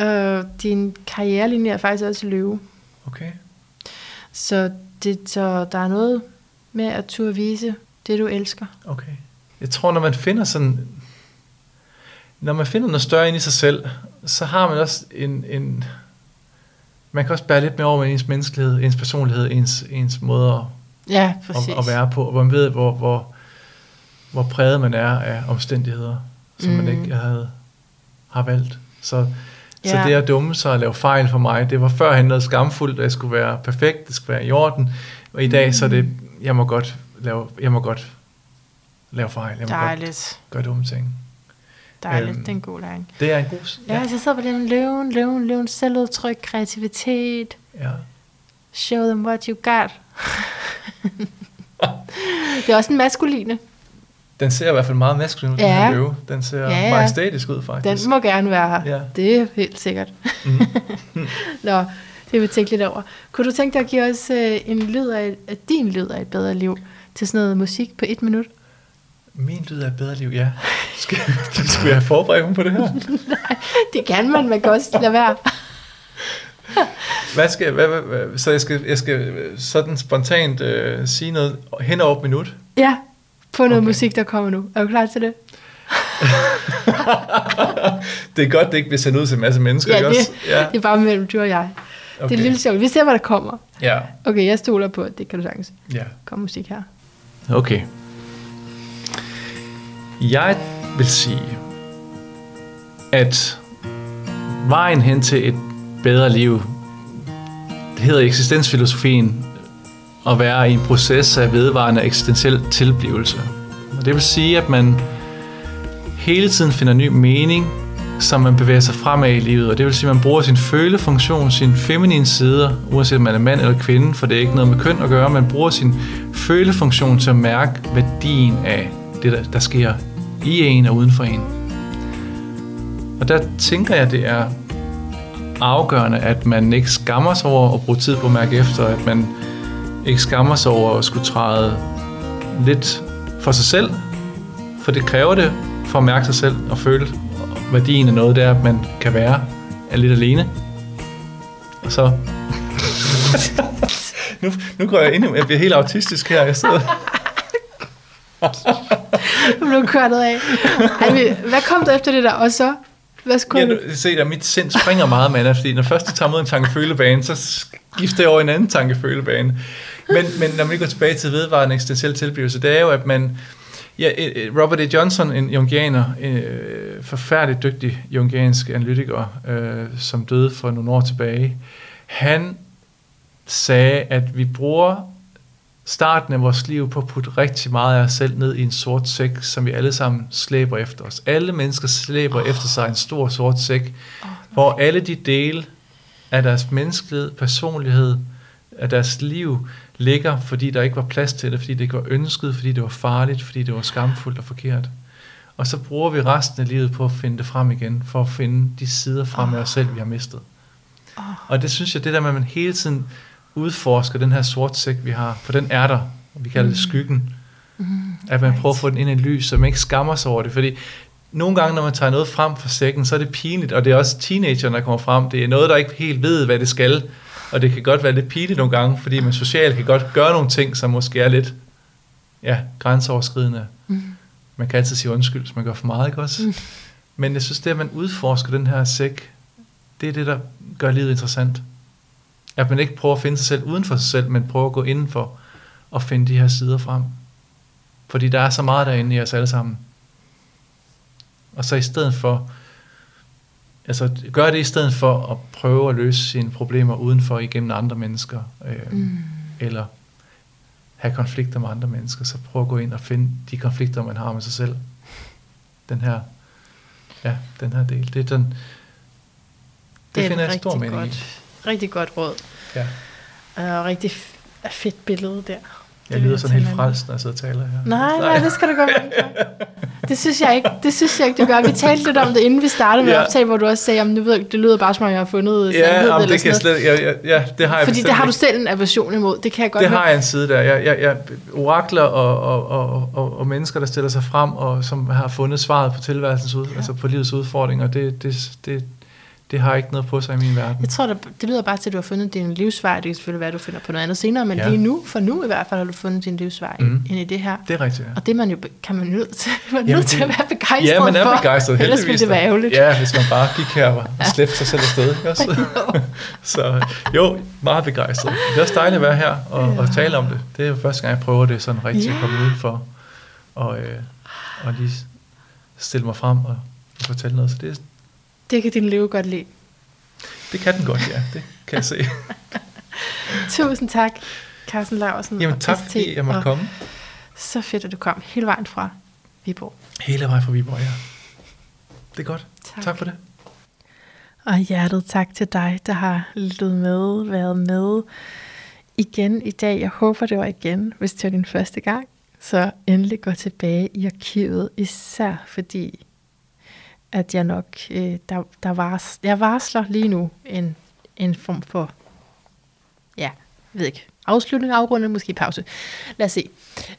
Uh, din karrierelinje er faktisk også løve. Okay. Så, det, så der er noget med at turde vise det, du elsker. Okay. Jeg tror, når man finder sådan... Når man finder noget større ind i sig selv, så har man også en... en man kan også bære lidt mere over med ens menneskelighed, ens personlighed, ens, ens måde at, Ja, præcis. at, at være på, hvor man ved, hvor, hvor, hvor præget man er af omstændigheder, som. Mm. man ikke havde, har valgt. Så, ja. så det at dumme sig og lave fejl for mig, det var førhen noget skamfuldt, at jeg skulle være perfekt, det skulle være i orden, og i dag mm. så er det, jeg må godt lave, jeg må godt lave fejl, jeg må godt gøre dumme ting. Dejligt. Øhm, det er en god læring. Det er en god... Ja, ja. så sidder på den løven, løven, løven, selvudtryk, kreativitet. ja. Show them what you got. det er også en maskuline. Den ser i hvert fald meget maskulin ud, Ja. den her løve. Den ser Ja, ja, majestætisk ud, faktisk. Den må gerne være her. Ja. Det er helt sikkert. Mm. Nå, det vil vi tænke lidt over. Kunne du tænke dig at give os øh, en lyd af, af din lyd af et bedre liv til sådan noget musik på et minut? Min lyd er et bedre liv, ja. Skal, skal jeg have forberedt mig på det her? Det kan man, man kan også lade være. Hvad skal, hvad, hvad, så jeg skal, jeg skal sådan spontant øh, sige noget hen over et minut? Ja, på noget okay. Musik, der kommer nu. Er du klar til det? det er godt, det ikke bliver sendt ud til en masse mennesker, Ja, ikke det, også? Ja, det er bare mellem du og jeg. Okay. Det er lidt sjovt. Vi ser, hvad der kommer. Ja, Okay, jeg stoler på, at det kan du sagtens. ja. Kom musik her. Okay. Jeg vil sige, at vejen hen til et bedre liv, det hedder eksistensfilosofien, at være i en proces af vedvarende eksistentiel tilblivelse. Og det vil sige, at man hele tiden finder ny mening, som man bevæger sig fremad i livet. Og det vil sige, at man bruger sin følefunktion, sin feminine sider, uanset om man er mand eller kvinde, for det er ikke noget med køn at gøre. Man bruger sin følefunktion til at mærke værdien af det, der, der sker i en og uden for en. Og der tænker jeg, det er afgørende, at man ikke skammer sig over at bruge tid på at mærke efter, at man ikke skammer sig over at skulle træde lidt for sig selv, for det kræver det for at mærke sig selv og føle værdien af noget, det er, at man kan være er lidt alene. Og så... nu, nu går jeg ind, jeg bliver helt autistisk her. Jeg sidder... Du blev kørt af. Ej, hvad kom der efter det der? Og så? Hvad skulle Ja, du? se, der, mit sind springer meget, mand, fordi når først du tager mod en tankefølebane, så skifter jeg over en anden tankefølebane. Men, men når man går tilbage til vedvarende eksistentiel tilblivelse, det er jo, at man... Ja, Robert A. Johnson, en jungianer, en øh, forfærdeligt dygtig jungiansk analytiker, øh, som døde for nogle år tilbage, han sagde, at vi bruger starten af vores liv på at putte rigtig meget af os selv ned i en sort sæk, som vi alle sammen slæber efter os. Alle mennesker slæber oh. efter sig en stor sort sæk, oh, hvor alle de dele af deres menneskelighed, personlighed, af deres liv, ligger, fordi der ikke var plads til det, fordi det ikke var ønsket, fordi det var farligt, fordi det var skamfuldt og forkert. Og så bruger vi resten af livet på at finde det frem igen, for at finde de sider frem af os selv, vi har mistet. Og det synes jeg, det der med, at man hele tiden udforsker den her sort sæk, vi har, for den er der, og vi kalder det skyggen. Mm, At man right. prøver at få den ind i lys, så man ikke skammer sig over det. Fordi nogle gange, når man tager noget frem fra sækken, så er det pinligt, og det er også teenagerne, der kommer frem. Det er noget, der ikke helt ved, hvad det skal. Og det kan godt være lidt pinligt nogle gange, fordi man socialt kan godt gøre nogle ting, som måske er lidt ja, grænseoverskridende. Mm. Man kan altid sige undskyld, hvis man gør for meget, ikke også? Mm. Men jeg synes, det at man udforsker den her sæk, det er det, der gør livet interessant. At man ikke prøver at finde sig selv uden for sig selv, men prøver at gå indenfor og finde de her sider frem. Fordi der er så meget derinde i os alle sammen. Og så i stedet for, altså gør det i stedet for at prøve at løse sine problemer udenfor igennem andre mennesker, øh, Mm. eller have konflikter med andre mennesker, så prøv at gå ind og finde de konflikter, man har med sig selv. Den her, ja, den her del. Det er den, det, det er finder jeg stor mening i. godt, rigtig godt råd. Ja. Og rigtig f- fedt billede der. Jeg lyder sådan helt med. frelst, når jeg sidder og taler her. Nej, nej, det skal du med. Det synes jeg ikke, det synes jeg ikke, du gør. Vi talte lidt om det, inden vi startede med Ja. at optage, hvor du også sagde, om det, ved, det lyder bare som om, jeg har fundet Ja, sandhed jamen, eller det kan slet, ja, ja, ja, det har jeg Fordi det har du selv en aversion imod, det kan jeg godt Det høre. har jeg en side der. Jeg, jeg, jeg, orakler og, og, og, og, og mennesker, der stiller sig frem, og som har fundet svaret på tilværelsens ud, Ja. altså på livets udfordringer, det, det, det, det har ikke noget på sig i min verden. Jeg tror, det, det lyder bare til, at du har fundet din livsvej. Det kan selvfølgelig være, at du finder på noget andet senere, men Ja. ja. lige nu, for nu i hvert fald, har du fundet din livsvej mm. ind i det her. Det er rigtigt, ja. Og det er man jo, kan man nødt til, man er Jamen, nødt til at være begejstret Ja, man er for. begejstret, Ellers heldigvis. ville det være ærgerligt. Ja, hvis man bare gik her og slæbte sig selv afsted. Også? så jo, meget begejstret. Det er også dejligt at være her og, og tale om det. Det er jo første gang, jeg prøver det sådan rigtigt at Ja. komme udenfor og, øh, og lige stille mig frem og fortælle noget. Så det, Det kan din liv godt lide. det kan den godt, ja. Det kan jeg se. Tusind tak, Carsten Laursen. Jamen tak, ST, fordi jeg måtte og komme. Så fedt, at du kom hele vejen fra Viborg. Hele vejen fra Viborg, ja. Det er godt. Tak. Tak for det. Og hjertet tak til dig, der har lyttet med, været med igen i dag. Jeg håber, det var igen, hvis det var din første gang. Så endelig gå tilbage i arkivet, især fordi, at jeg nok, øh, der, der vars, jeg varsler lige nu en, en form for, ja, jeg ved ikke, afslutning, afrunding, måske pause. Lad os se.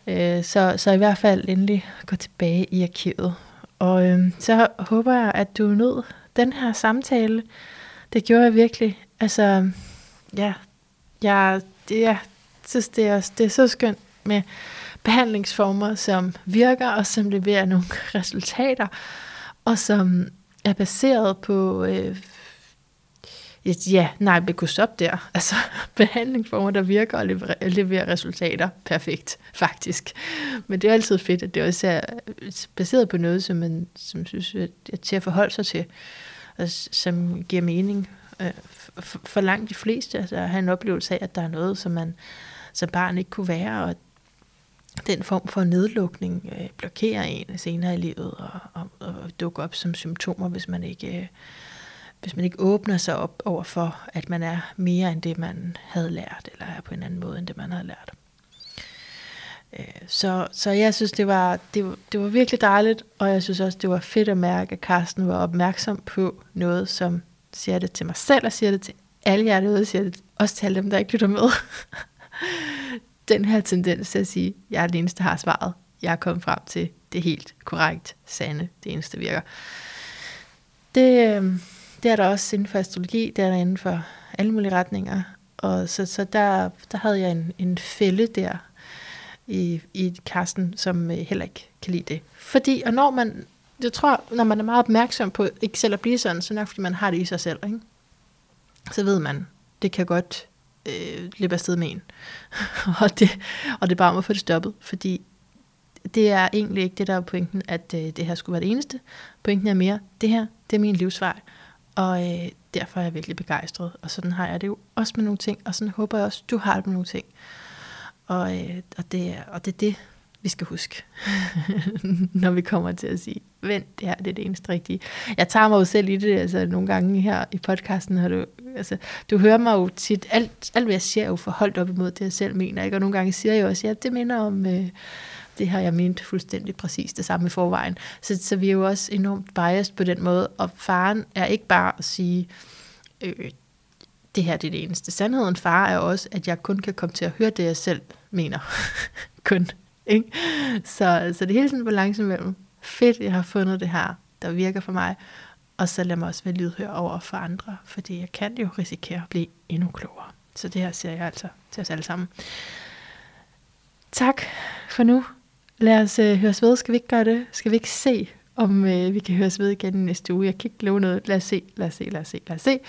Øh, så, så i hvert fald endelig gå tilbage i arkivet. Og øh, så håber jeg, at du nød den her samtale. Det gjorde jeg virkelig. Altså, ja, jeg, det, jeg synes, det er, det er så skønt med behandlingsformer, som virker og som leverer nogle resultater, og som er baseret på, øh, ja, nej, vi kunne stoppe der. Altså, behandlingsformer, der virker og leverer, resultater. Perfekt, faktisk. Men det er altid fedt, at det også er øh, baseret på noget, som man som synes, at er til at forholde sig til, og som giver mening øh, for, for langt de fleste. Altså, at have en oplevelse af, at der er noget, som man som barn ikke kunne være, og den form for nedlukning øh, blokerer en senere i livet og, og, og dukker op som symptomer, hvis man ikke øh, hvis man ikke åbner sig op over for, at man er mere end det, man havde lært, eller er på en anden måde, end det, man havde lært. Øh, Så, så jeg synes, det var, det, var, det var virkelig dejligt, og jeg synes også, det var fedt at mærke, at Carsten var opmærksom på noget, som siger det til mig selv, og siger det til alle jer derude, og siger det også til alle dem, der ikke lytter med. Den her tendens til at sige, jeg er den eneste, der har svaret. Jeg er kommet frem til det helt korrekt, sande, det eneste, virker. Det, øhm, det er der også inden for astrologi, det er der inden for alle mulige retninger. Og så, så der, der havde jeg en, en fælde der i, i Karsten, som øh, heller ikke kan lide det. Fordi, og når man, jeg tror, når man er meget opmærksom på ikke selv at blive sådan, så er det nok fordi man har det i sig selv, ikke? så ved man, det kan godt øh, løbe afsted med en. og, det, og det er bare om at få det stoppet, fordi det er egentlig ikke det, der er pointen, at øh, det her skulle være det eneste. Pointen er mere, det her, det er min livsvej, og øh, derfor er jeg virkelig begejstret. Og sådan har jeg det jo også med nogle ting, og sådan håber jeg også, du har det med nogle ting. Og, øh, og, det, er, og det er det, vi skal huske, når vi kommer til at sige, vent, det her det er det eneste rigtige. Jeg tager mig jo selv i det, altså nogle gange her i podcasten har du Altså, du hører mig jo tit, alt, alt hvad jeg siger er jo forholdt op imod det, jeg selv mener. Ikke? Og nogle gange siger jeg også, ja, det minder om, øh, det har jeg ment fuldstændig præcis det samme i forvejen. Så, så vi er jo også enormt biased på den måde, og faren er ikke bare at sige, øh, det her det er det eneste. Sandheden far er også, at jeg kun kan komme til at høre det, jeg selv mener. kun. Ikke? Så, så det er hele tiden en balance mellem, fedt, jeg har fundet det her, der virker for mig, og så lad mig også være lydhør over for andre, fordi jeg kan jo risikere at blive endnu klogere. Så det her ser jeg altså til os alle sammen. Tak for nu. Lad os øh, høres ved. Skal vi ikke gøre det? Skal vi ikke se, om øh, vi kan høres ved igen i næste uge? Jeg kan ikke love noget. Lad os se, lad os se, lad os se, lad os se.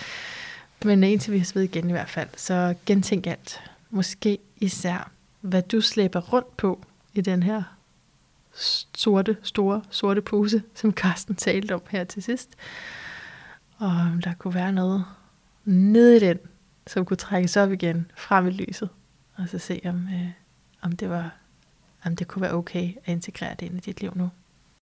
Men øh, indtil vi høres ved igen i hvert fald, så gentænk alt. Måske især, hvad du slæber rundt på i den her sorte, store, sorte pose, som Karsten talte om her til sidst. Og om der kunne være noget nede i den, som kunne trækkes op igen frem i lyset, og så se om, øh, om det var om det kunne være okay at integrere det ind i dit liv nu.